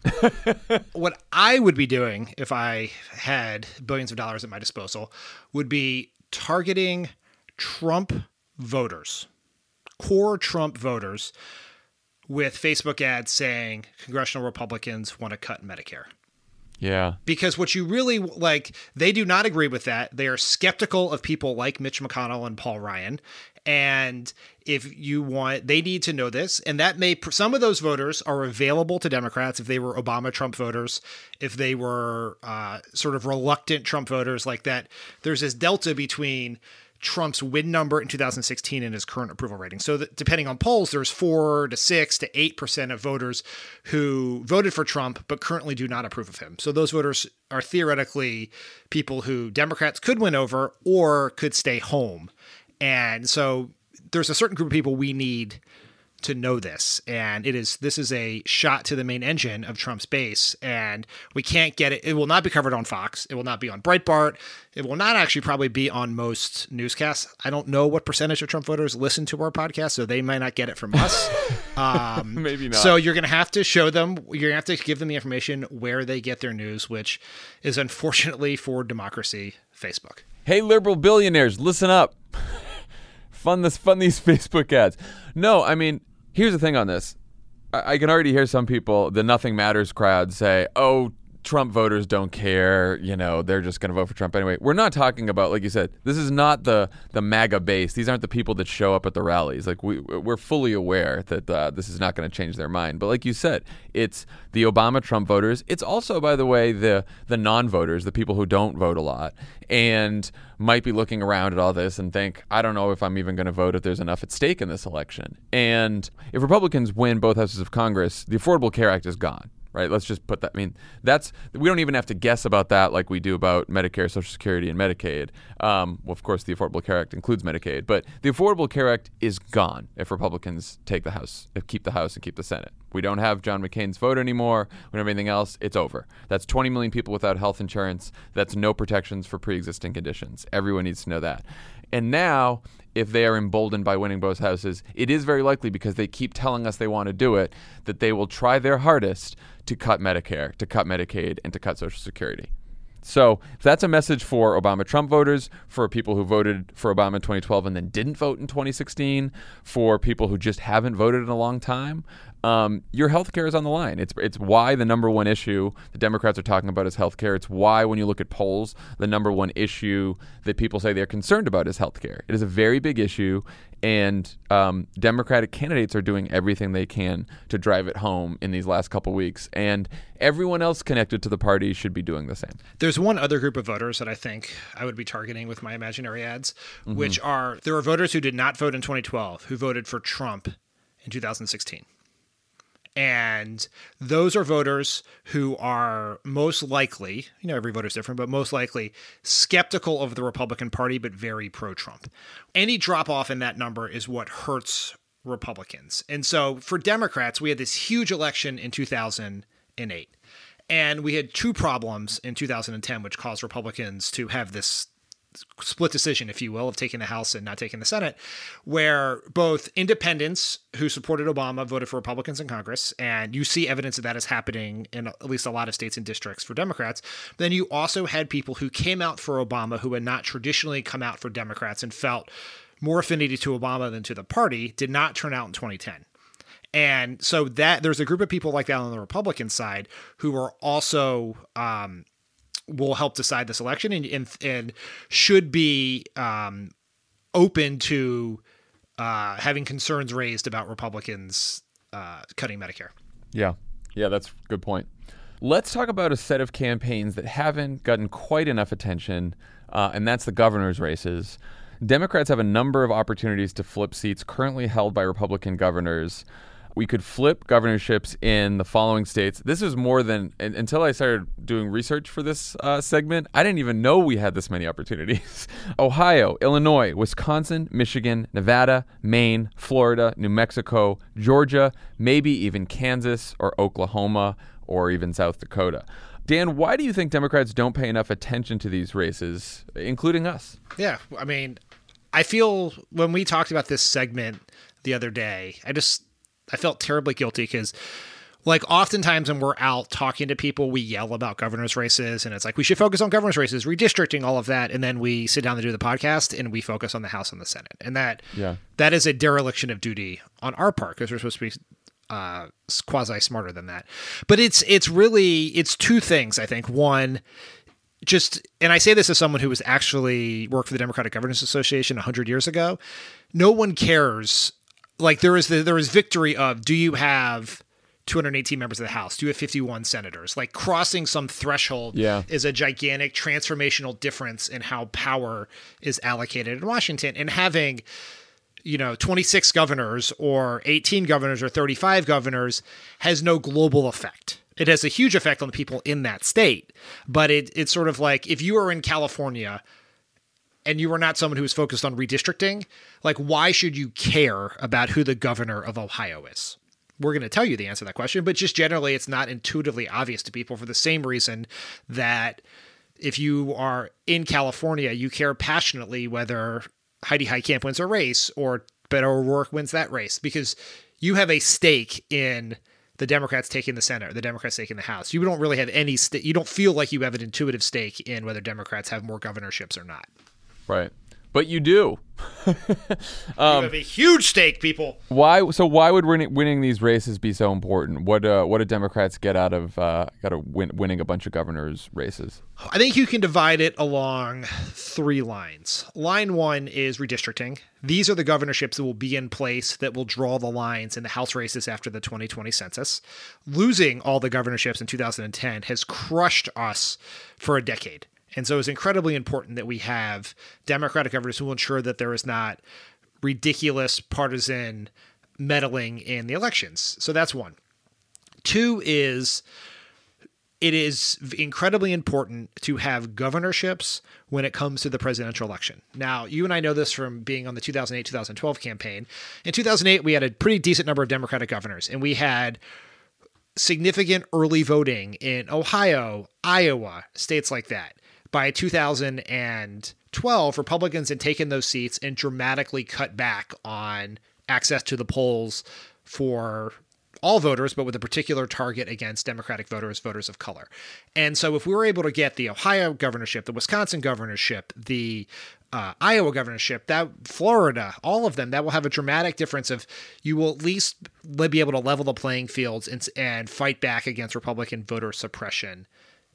[LAUGHS] what I would be doing if I had billions of dollars at my disposal would be targeting Trump voters, core Trump voters, with Facebook ads saying congressional Republicans want to cut Medicare. yeah. Because what you really like they do not agree with that. They are skeptical of people like mitch mcconnell and paul ryan. And if you want they need to know this and that may some of those voters are available to democrats if they were obama trump voters if they were uh, sort of reluctant trump voters like that. There's this delta between Trump's win number in 2016 and his current approval rating. So, depending on polls, there's four to six to eight percent of voters who voted for Trump but currently do not approve of him. So, those voters are theoretically people who Democrats could win over or could stay home. And so, there's a certain group of people we need to know this. And it is this is a shot to the main engine of Trump's base. And we can't get it it will not be covered on Fox. It will not be on Breitbart. It will not actually probably be on most newscasts. I don't know what percentage of Trump voters listen to our podcast so they might not get it from us. [LAUGHS] Um, Maybe not. so you're going to have to show them you're going to have to give them the information where they get their news which is unfortunately for democracy Facebook. Hey, liberal billionaires, listen up. [LAUGHS] fund this, fund these [LAUGHS] Facebook ads. No, I mean, here's the thing on this. I, I can already hear some people, the Nothing Matters crowd, say, "Oh, Trump voters don't care. You know, they're just going to vote for Trump anyway." We're not talking about, like you said, this is not the the MAGA base. These aren't the people that show up at the rallies. Like we we're fully aware that uh, this is not going to change their mind. But like you said, it's the Obama Trump voters. It's also, by the way, the the non-voters, the people who don't vote a lot and might be looking around at all this and think, I don't know if I'm even going to vote if there's enough at stake in this election. And if Republicans win both houses of Congress, the Affordable Care Act is gone right? Let's just put that. I mean, that's we don't even have to guess about that like we do about Medicare, Social Security, and Medicaid. Um, well, of course, the Affordable Care Act includes Medicaid, but the Affordable Care Act is gone if Republicans take the House, if keep the House and keep the Senate. We don't have John McCain's vote anymore. We don't have anything else. It's over. That's 20 million people without health insurance. That's no protections for pre-existing conditions. Everyone needs to know that. And now, if they are emboldened by winning both houses, it is very likely because they keep telling us they want to do it that they will try their hardest to cut Medicare, to cut Medicaid, and to cut Social Security. So that's a message for Obama Trump voters, for people who voted for Obama in 2012 and then didn't vote in 2016, for people who just haven't voted in a long time. Um, your health care is on the line. It's it's why the number one issue the Democrats are talking about is health care. It's why when you look at polls, the number one issue that people say they're concerned about is health care. It is a very big issue, and um, Democratic candidates are doing everything they can to drive it home in these last couple weeks. And everyone else connected to the party should be doing the same. There's one other group of voters that I think I would be targeting with my imaginary ads, Mm-hmm. which are there are voters who did not vote in 2012 who voted for Trump in 2016. And those are voters who are most likely, you know, every voter is different, but most likely skeptical of the Republican Party, but very pro Trump. Any drop off in that number is what hurts Republicans. And so for Democrats, we had this huge election in 2008. And we had two problems in 2010, which caused Republicans to have this split decision, if you will, of taking the House and not taking the Senate, where both independents who supported Obama voted for Republicans in Congress, and you see evidence of that is happening in at least a lot of states and districts for Democrats. Then you also had people who came out for Obama who had not traditionally come out for Democrats and felt more affinity to Obama than to the party, did not turn out in 2010. And so that there's a group of people like that on the Republican side who are also um, will help decide this election and and, and should be um, open to uh, having concerns raised about Republicans uh, cutting Medicare. Yeah. Yeah, that's a good point. Let's talk about a set of campaigns that haven't gotten quite enough attention, uh, and that's the governor's races. Democrats have a number of opportunities to flip seats currently held by Republican governors. We could flip governorships in the following states. This is more than un- until I started doing research for this uh, segment. I didn't even know we had this many opportunities. [LAUGHS] Ohio, Illinois, Wisconsin, Michigan, Nevada, Maine, Florida, New Mexico, Georgia, maybe even Kansas or Oklahoma or even South Dakota. Dan, why do you think Democrats don't pay enough attention to these races, including us? Yeah, I mean, I feel when we talked about this segment the other day, I just I felt terribly guilty because like oftentimes when we're out talking to people, we yell about governors races and it's like we should focus on governors races, redistricting, all of that, and then we sit down to do the podcast and we focus on the House and the Senate, and that Yeah. that is a dereliction of duty on our part because we're supposed to be uh, quasi smarter than that. But it's it's really it's two things I think. One, just and I say this as someone who was actually worked for the Democratic Governors Association hundred years ago. No one cares. Like there is the there is victory of do you have 218 members of the House? Do you have 51 senators? Like crossing some threshold Yeah. is a gigantic transformational difference in how power is allocated in Washington. And having you know 26 governors or 18 governors or 35 governors has no global effect it has a huge effect on the people in that state but it, it's sort of like if you are in california and you were not someone who was focused on redistricting, like why should you care about who the governor of Ohio is? We're going to tell you the answer to that question, but just generally, it's not intuitively obvious to people for the same reason that if you are in California, you care passionately whether Heidi Heitkamp wins a race or Beto O'Rourke wins that race because you have a stake in the Democrats taking the Senate, the Democrats taking the House. You don't really have any stake. You don't feel like you have an intuitive stake in whether Democrats have more governorships or not. Right. But you do. [LAUGHS] um, you have a huge stake, people. Why? So why would winning, winning these races be so important? What uh, what do Democrats get out of uh, out of win, winning a bunch of governors' races? I think you can divide it along three lines. Line one is redistricting. These are the governorships that will be in place that will draw the lines in the House races after the 2020 census. Losing all the governorships in 2010 has crushed us for a decade. And so it's incredibly important that we have Democratic governors who will ensure that there is not ridiculous partisan meddling in the elections. So that's one. Two is it is incredibly important to have governorships when it comes to the presidential election. Now, you and I know this from being on the 2008 2012 campaign. In 2008, we had a pretty decent number of Democratic governors, and we had significant early voting in Ohio, Iowa, states like that by 2012, Republicans had taken those seats and dramatically cut back on access to the polls for all voters, but with a particular target against Democratic voters, voters of color. And so, if we were able to get the Ohio governorship, the Wisconsin governorship, the uh, Iowa governorship, that Florida, all of them, that will have a dramatic difference. Of you will at least be able to level the playing fields and, and fight back against Republican voter suppression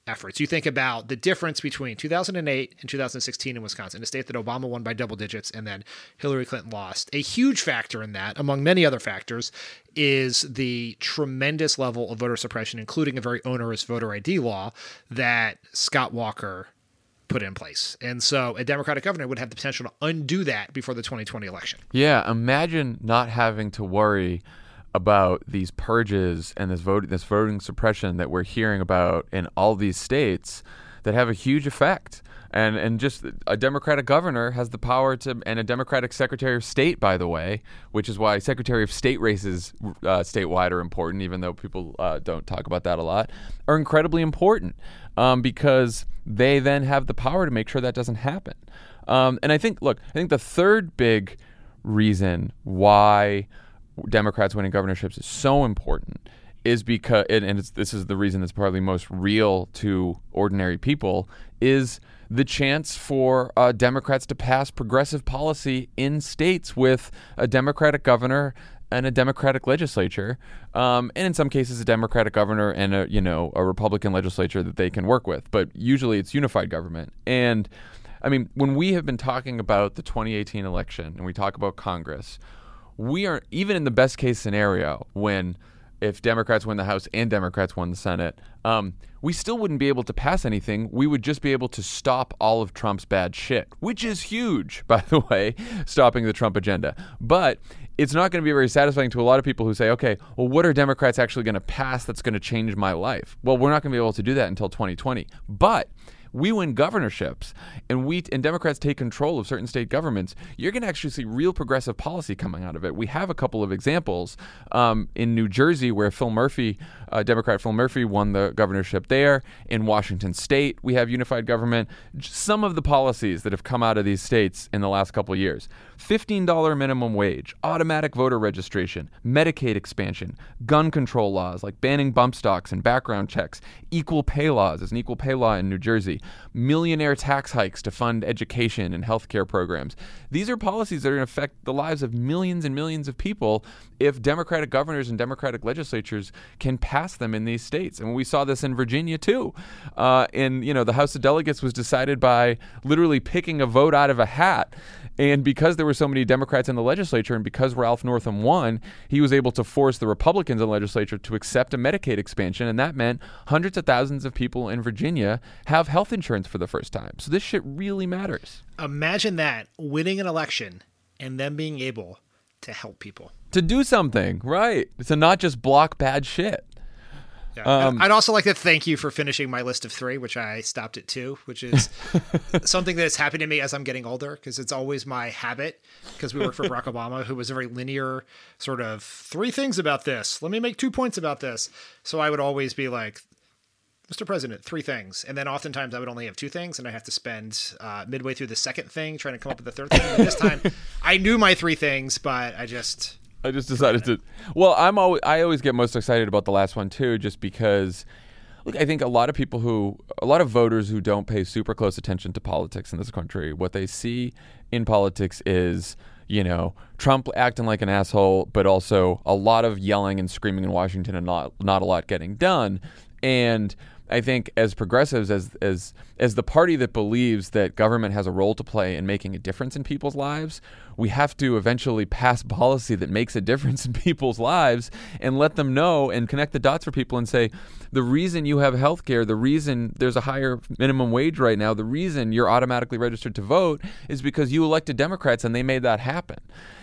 efforts. You think about the difference between 2008 and 2016 in Wisconsin, a state that Obama won by double digits and then Hillary Clinton lost. A huge factor in that, among many other factors, is the tremendous level of voter suppression, including a very onerous voter ID law that Scott Walker put in place. And so a Democratic governor would have the potential to undo that before the 2020 election. Yeah, imagine not having to worry about these purges and this vote this voting suppression that we're hearing about in all these states that have a huge effect. And and just a Democratic governor has the power to, and a Democratic Secretary of State, by the way, which is why Secretary of State races uh, statewide are important, even though people uh, don't talk about that a lot, are incredibly important um, because they then have the power to make sure that doesn't happen. Um, and I think, look, I think the third big reason why Democrats winning governorships is so important is because, and, and this is the reason it's probably most real to ordinary people, is the chance for uh, Democrats to pass progressive policy in states with a Democratic governor and a Democratic legislature, um, and in some cases a Democratic governor and a you know a Republican legislature that they can work with. But usually it's unified government. And I mean, when we have been talking about the 2018 election and we talk about Congress, we are even in the best case scenario when if Democrats win the House and Democrats won the Senate, um, we still wouldn't be able to pass anything. We would just be able to stop all of Trump's bad shit, which is huge, [LAUGHS] by the way, stopping the Trump agenda. But it's not going to be very satisfying to a lot of people who say, okay, well, what are Democrats actually going to pass that's going to change my life? Well, we're not going to be able to do that until 2020. But we win governorships and we and Democrats take control of certain state governments, you're going to actually see real progressive policy coming out of it. We have a couple of examples um, in New Jersey where Phil Murphy, uh, Democrat Phil Murphy, won the governorship there. In Washington State, we have unified government. Some of the policies that have come out of these states in the last couple years: $15 minimum wage, automatic voter registration, Medicaid expansion, gun control laws like banning bump stocks and background checks, equal pay laws. There's an equal pay law in New Jersey millionaire tax hikes to fund education and healthcare programs. These are policies that are going to affect the lives of millions and millions of people if Democratic governors and Democratic legislatures can pass them in these states. And we saw this in Virginia too. Uh, in you know, the House of Delegates was decided by literally picking a vote out of a hat. And because there were so many Democrats in the legislature, and because Ralph Northam won, he was able to force the Republicans in the legislature to accept a Medicaid expansion. And that meant hundreds of thousands of people in Virginia have health insurance for the first time. So this shit really matters. Imagine that winning an election and then being able to help people. To do something, right. To not just block bad shit. Um, I'd also like to thank you for finishing my list of three, which I stopped at two, which is [LAUGHS] something that has happened to me as I'm getting older because it's always my habit. Because we work for Barack [LAUGHS] Obama, who was a very linear sort of three things about this. Let me make two points about this. So I would always be like, Mr. President, three things. And then oftentimes I would only have two things, and I have to spend uh, midway through the second thing trying to come up with the third thing. And this time [LAUGHS] I knew my three things, but I just. I just decided to. Well, I'm always I always get most excited about the last one too, just because. Look, I think a lot of people who, a lot of voters who don't pay super close attention to politics in this country, what they see in politics is, you know, Trump acting like an asshole, but also a lot of yelling and screaming in Washington and not not a lot getting done. And I think as progressives, as as as the party that believes that government has a role to play in making a difference in people's lives, we have to eventually pass [LAUGHS] policy that makes a difference in people's lives and let them know and connect the dots for people and say, the reason you have health care, the reason there's a higher minimum wage right now, the reason you're automatically registered to vote is because you elected Democrats and they made that happen.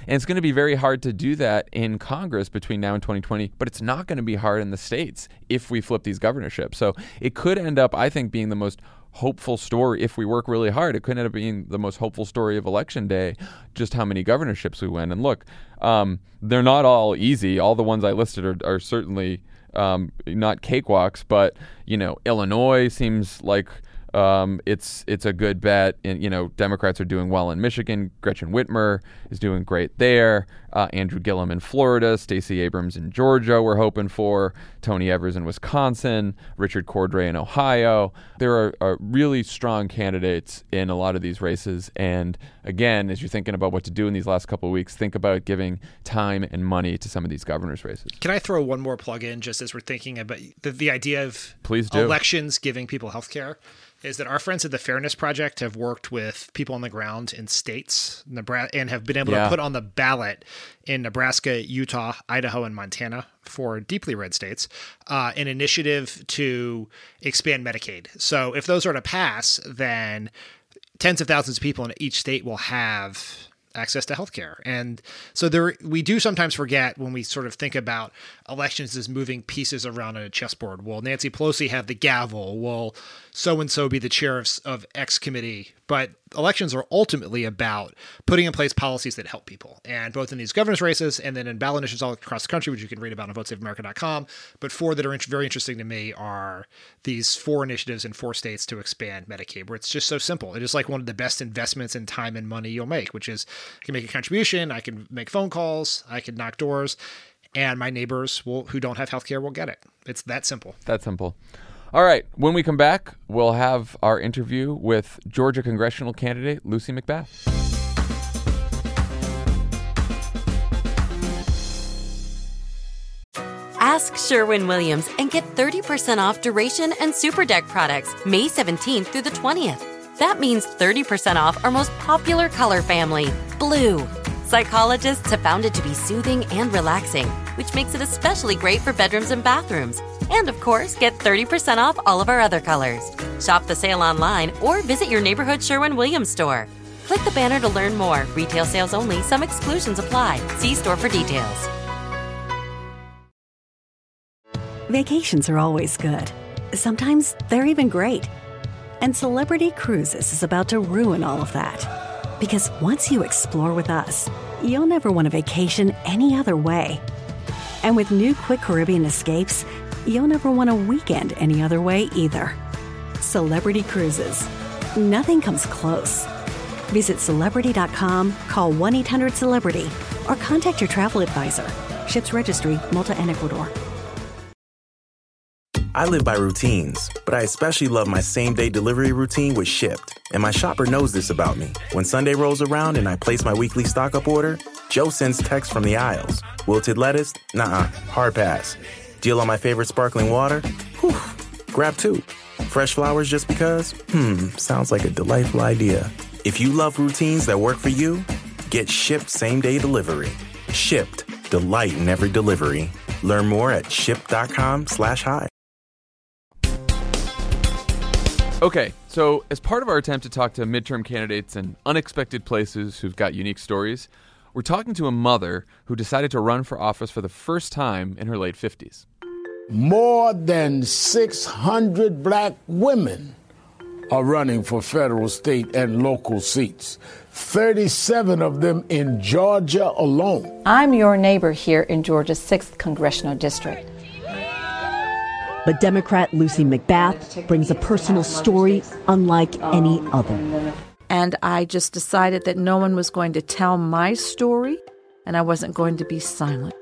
And it's going to be very hard to do that in Congress between now and 2020, but it's not going to be hard in the states if we flip these governorships. So it could end up, I think, being the most hopeful story if we work really hard. It could end up being the most hopeful story of election day, just how many governorships we win. And look, um, they're not all easy. All the ones I listed are, are certainly um, not cakewalks, but you know, Illinois seems like um, it's it's a good bet. And, you know, Democrats are doing well in Michigan. Gretchen Whitmer is doing great there. Uh, Andrew Gillum in Florida. Stacey Abrams in Georgia. We're hoping for Tony Evers in Wisconsin. Richard Cordray in Ohio. There are, are really strong candidates in a lot of these races. And again, as you're thinking about what to do in these last couple of weeks, think about giving time and money to some of these governors' races. Can I throw one more plug in just as we're thinking about the, the idea of Please do. elections giving people health care? Is that our friends at the Fairness Project have worked with people on the ground in states Nebraska, and have been able Yeah. to put on the ballot in Nebraska, Utah, Idaho, and Montana for deeply red states uh, an initiative to expand Medicaid. So if those are to pass, then tens of thousands of people in each state will have access to healthcare. And so there we do sometimes forget when we sort of think about elections as moving pieces around on a chessboard. Will Nancy Pelosi have the gavel? Will so and so be the chair of, of X committee? But elections are ultimately about putting in place policies that help people. And both in these governor's races and then in ballot initiatives all across the country, which you can read about on votesaveamerica.com. But four that are very interesting to me are these four initiatives in four states to expand Medicaid, where it's just so simple. It is like one of the best investments in time and money you'll make, which is I can make a contribution, I can make phone calls, I can knock doors, and my neighbors will who don't have health care will get it. It's that simple. That simple. All right. When we come back, we'll have our interview with Georgia congressional candidate Lucy McBath. Ask Sherwin Williams and get 30% off duration and Superdeck products May 17th through the 20th. That means 30% off our most popular color family, blue. Psychologists have found it to be soothing and relaxing, which makes it especially great for bedrooms and bathrooms. And of course, get 30% off all of our other colors. Shop the sale online or visit your neighborhood Sherwin Williams store. Click the banner to learn more. Retail sales only, some exclusions apply. See store for details. Vacations are always good. Sometimes they're even great. And Celebrity Cruises is about to ruin all of that. Because once you explore with us, you'll never want a vacation any other way. And with new Quick Caribbean escapes, you'll never want a weekend any other way either. Celebrity Cruises. Nothing comes close. Visit celebrity.com, call 1 800 Celebrity, or contact your travel advisor. Ships registry, Malta and Ecuador. I live by routines, but I especially love my same day delivery routine with Shipt. And my shopper knows this about me. When Sunday rolls around and I place my weekly stock up order, Joe sends text from the aisles. Wilted lettuce? Nah, hard pass. Deal on my favorite sparkling water? Whew, grab two. Fresh flowers just because? Hmm, sounds like a delightful idea. If you love routines that work for you, get Shipt same day delivery. Shipt, delight in every delivery. Learn more at shipt.com slash hi. Okay, so as part of our attempt to talk to midterm candidates in unexpected places who've got unique stories, we're talking to a mother who decided to run for office for the first time in her late 50s. More than 600 black women are running for federal, state, and local seats. 37 of them in Georgia alone. I'm your neighbor here in Georgia's 6th Congressional District. But Democrat Lucy McBath brings a personal story unlike any other. And I just decided that no one was going to tell my story, and I wasn't going to be silent.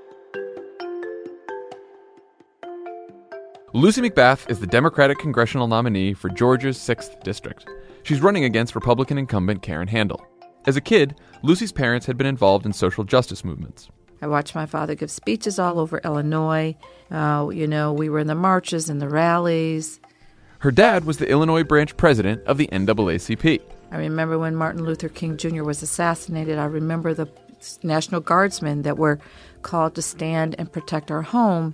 Lucy McBath is the Democratic congressional nominee for Georgia's 6th District. She's running against Republican incumbent Karen Handel. As a kid, Lucy's parents had been involved in social justice movements. I watched my father give speeches all over Illinois. Uh, you know, we were in the marches and the rallies. Her dad was the Illinois branch president of the NAACP. I remember when Martin Luther King Jr. was assassinated. I remember the National Guardsmen that were called to stand and protect our home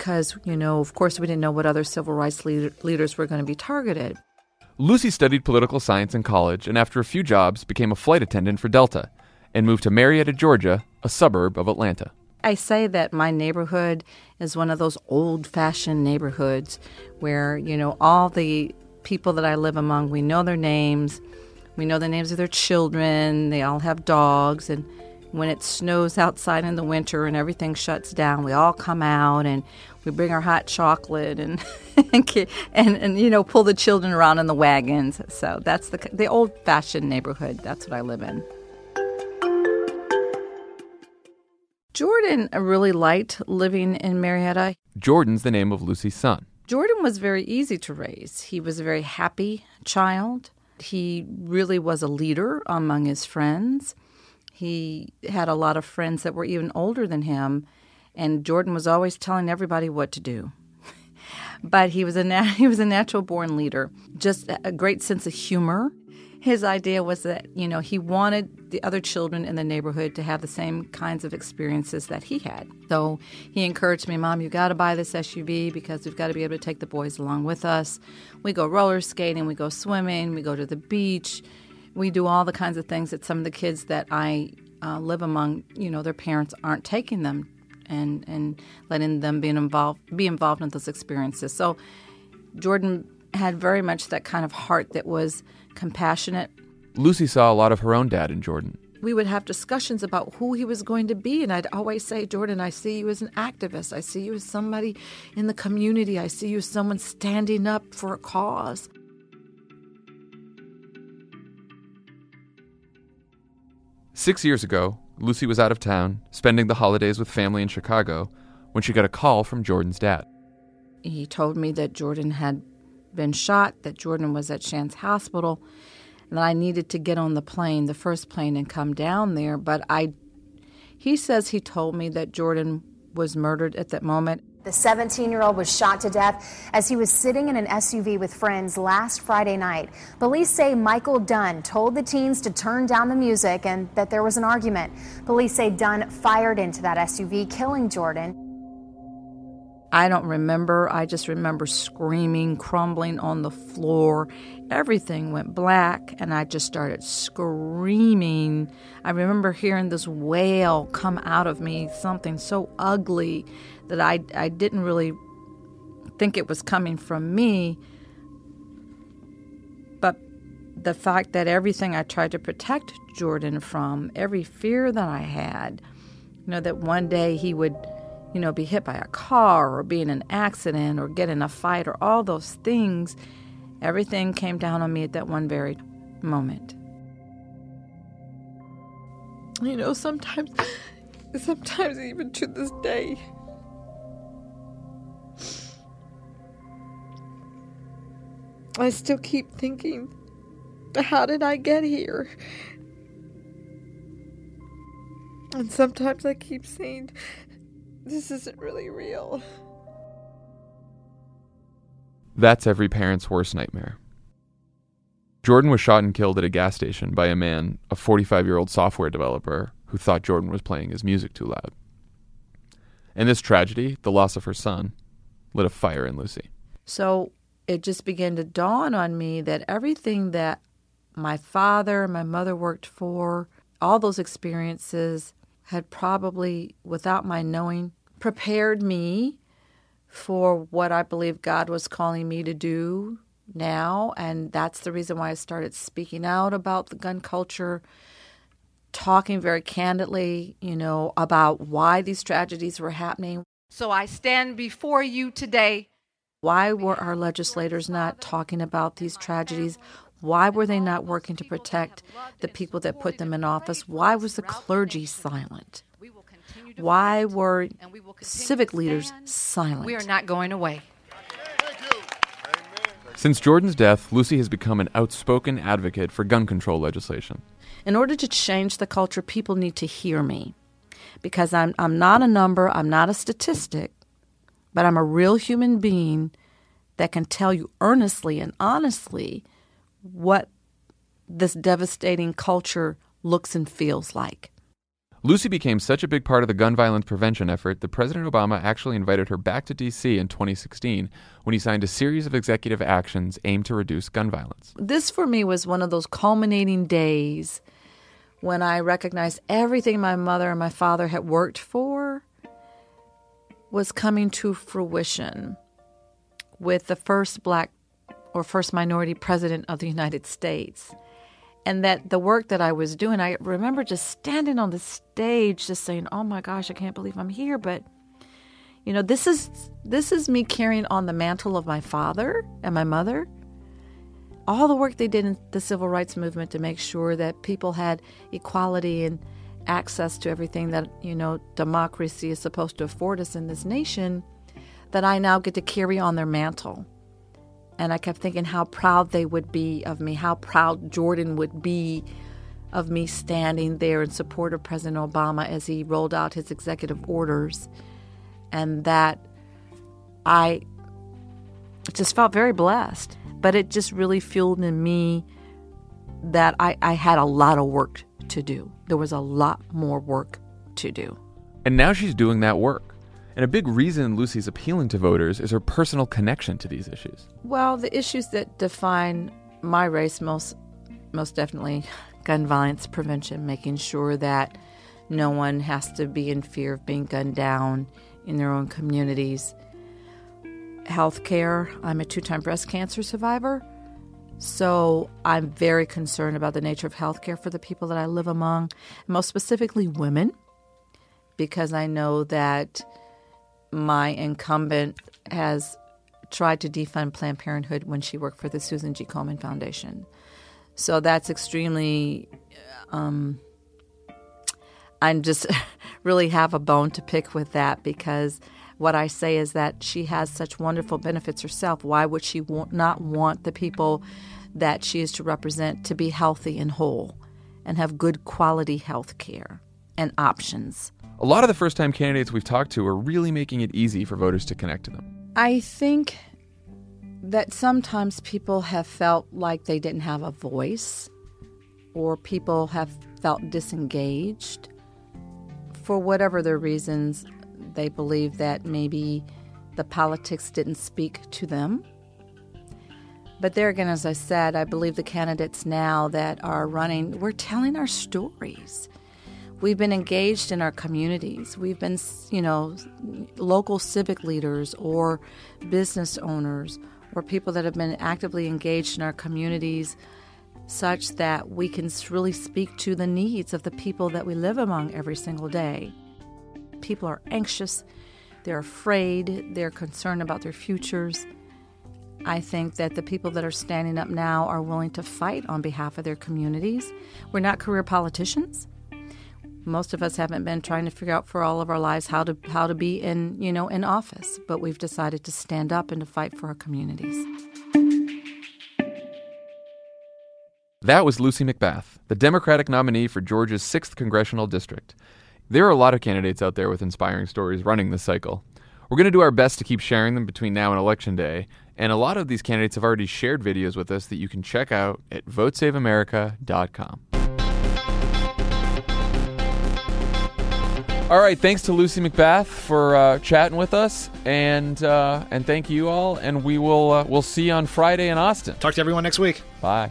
because, you know, of course, we didn't know what other civil rights leader- leaders were going to be targeted. Lucy studied political science in college and, after a few jobs, became a flight attendant for Delta and moved to Marietta, Georgia, a suburb of Atlanta. I say that my neighborhood is one of those old fashioned neighborhoods where, you know, all the people that I live among, we know their names, we know the names of their children, they all have dogs, and when it snows outside in the winter and everything shuts down, we all come out and we bring our hot chocolate and [LAUGHS] and, and, and you know pull the children around in the wagons. So that's the the old fashioned neighborhood. That's what I live in. Jordan really liked living in Marietta. Jordan's the name of Lucy's son. Jordan was very easy to raise. He was a very happy child. He really was a leader among his friends. He had a lot of friends that were even older than him, and Jordan was always telling everybody what to do. [LAUGHS] but he was a nat- [LAUGHS] he was a natural born leader, just a great sense of humor. His idea was that you know he wanted the other children in the neighborhood to have the same kinds of experiences that he had. So he encouraged me, "Mom, you got to buy this SUV because we've got to be able to take the boys along with us. We go roller skating, we go swimming, we go to the beach." We do all the kinds of things that some of the kids that I uh, live among, you know, their parents aren't taking them and and letting them be involved be involved in those experiences. So Jordan had very much that kind of heart that was compassionate. Lucy saw a lot of her own dad in Jordan. We would have discussions about who he was going to be, and I'd always say, Jordan, I see you as an activist. I see you as somebody in the community. I see you as someone standing up for a cause. Six years ago, Lucy was out of town, spending the holidays with family in Chicago, when she got a call from Jordan's dad. He told me that Jordan had been shot, that Jordan was at Shands Hospital, and that I needed to get on the plane, the first plane, and come down there. But I, he says he told me that Jordan was murdered at that moment. The 17 year old was shot to death as he was sitting in an SUV with friends last Friday night. Police say Michael Dunn told the teens to turn down the music and that there was an argument. Police say Dunn fired into that SUV, killing Jordan. I don't remember. I just remember screaming, crumbling on the floor. Everything went black, and I just started screaming. I remember hearing this wail come out of me, something so ugly that I, I didn't really think it was coming from me. But the fact that everything I tried to protect Jordan from, every fear that I had, you know, that one day he would you know, be hit by a car or be in an accident or get in a fight or all those things, everything came down on me at that one very moment. You know, sometimes, sometimes even to this day, I still keep thinking, how did I get here? And sometimes I keep saying, this isn't really real. That's every parent's worst nightmare. Jordan was shot and killed at a gas station by a man, a 45 year old software developer, who thought Jordan was playing his music too loud. And this tragedy, the loss of her son, lit a fire in Lucy. So it just began to dawn on me that everything that my father and my mother worked for, all those experiences had probably, without my knowing, prepared me for what I believe God was calling me to do now. And that's the reason why I started speaking out about the gun culture, talking very candidly, you know, about why these tragedies were happening. So I stand before you today. Why were our legislators not talking about these tragedies? Why were they not working to protect the people that put them in office? Why was the clergy silent? Why were civic leaders silent? We are not going away. Since Jordan's death, Lucy has become an outspoken advocate for gun control legislation. In order to change the culture, people need to hear me because I'm, I'm not a number, I'm not a statistic, but I'm a real human being that can tell you earnestly and honestly what this devastating culture looks and feels like. Lucy became such a big part of the gun violence prevention effort that President Obama actually invited her back to D.C. in 2016 when he signed a series of executive actions aimed to reduce gun violence. This, for me, was one of those culminating days when I recognized everything my mother and my father had worked for was coming to fruition with the first black or first minority president of the United States and that the work that I was doing, I remember just standing on the stage, just saying, "Oh my gosh, I can't believe I'm here!" But you know, this is this is me carrying on the mantle of my father and my mother. All the work they did in the civil rights movement to make sure that people had equality and access to everything that you know democracy is supposed to afford us in this nation, that I now get to carry on their mantle. And I kept thinking how proud they would be of me, how proud Jordan would be of me standing there in support of President Obama as he rolled out his executive orders. And that I just felt very blessed. But it just really fueled in me that I, I had a lot of work to do. There was a lot more work to do. And now she's doing that work. And a big reason Lucy's appealing to voters is her personal connection to these issues. Well, the issues that define my race most most definitely [LAUGHS] gun violence prevention, making sure that no one has to be in fear of being gunned down in their own communities. Healthcare. I'm a two-time breast cancer survivor. So I'm very concerned about the nature of healthcare for the people that I live among, most specifically women, because I know that my incumbent has tried to defund Planned Parenthood when she worked for the Susan G. Komen Foundation. So that's extremely. Um, I just [LAUGHS] really have a bone to pick with that because what I say is that she has such wonderful benefits herself. Why would she not want the people that she is to represent to be healthy and whole and have good quality health care and options? A lot of the first time candidates we've talked to are really making it easy for voters to connect to them. I think that sometimes people have felt like they didn't have a voice or people have felt disengaged for whatever their reasons. They believe that maybe the politics didn't speak to them. But there again, as I said, I believe the candidates now that are running, we're telling our stories. We've been engaged in our communities. We've been, you know, local civic leaders or business owners or people that have been actively engaged in our communities such that we can really speak to the needs of the people that we live among every single day. People are anxious, they're afraid, they're concerned about their futures. I think that the people that are standing up now are willing to fight on behalf of their communities. We're not career politicians. Most of us haven't been trying to figure out for all of our lives how to how to be in you know in office but we've decided to stand up and to fight for our communities. That was lucy mcbath the democratic nominee for georgia's 6th congressional district there are a lot of candidates out there with inspiring stories running this cycle we're going to do our best to keep sharing them between now and election day and a lot of these candidates have already shared videos with us that you can check out at votesaveamerica.com All right, thanks to Lucy McBath for uh, chatting with us, and uh, and thank you all. And we will uh, we'll see you on Friday in Austin. Talk to everyone next week. Bye.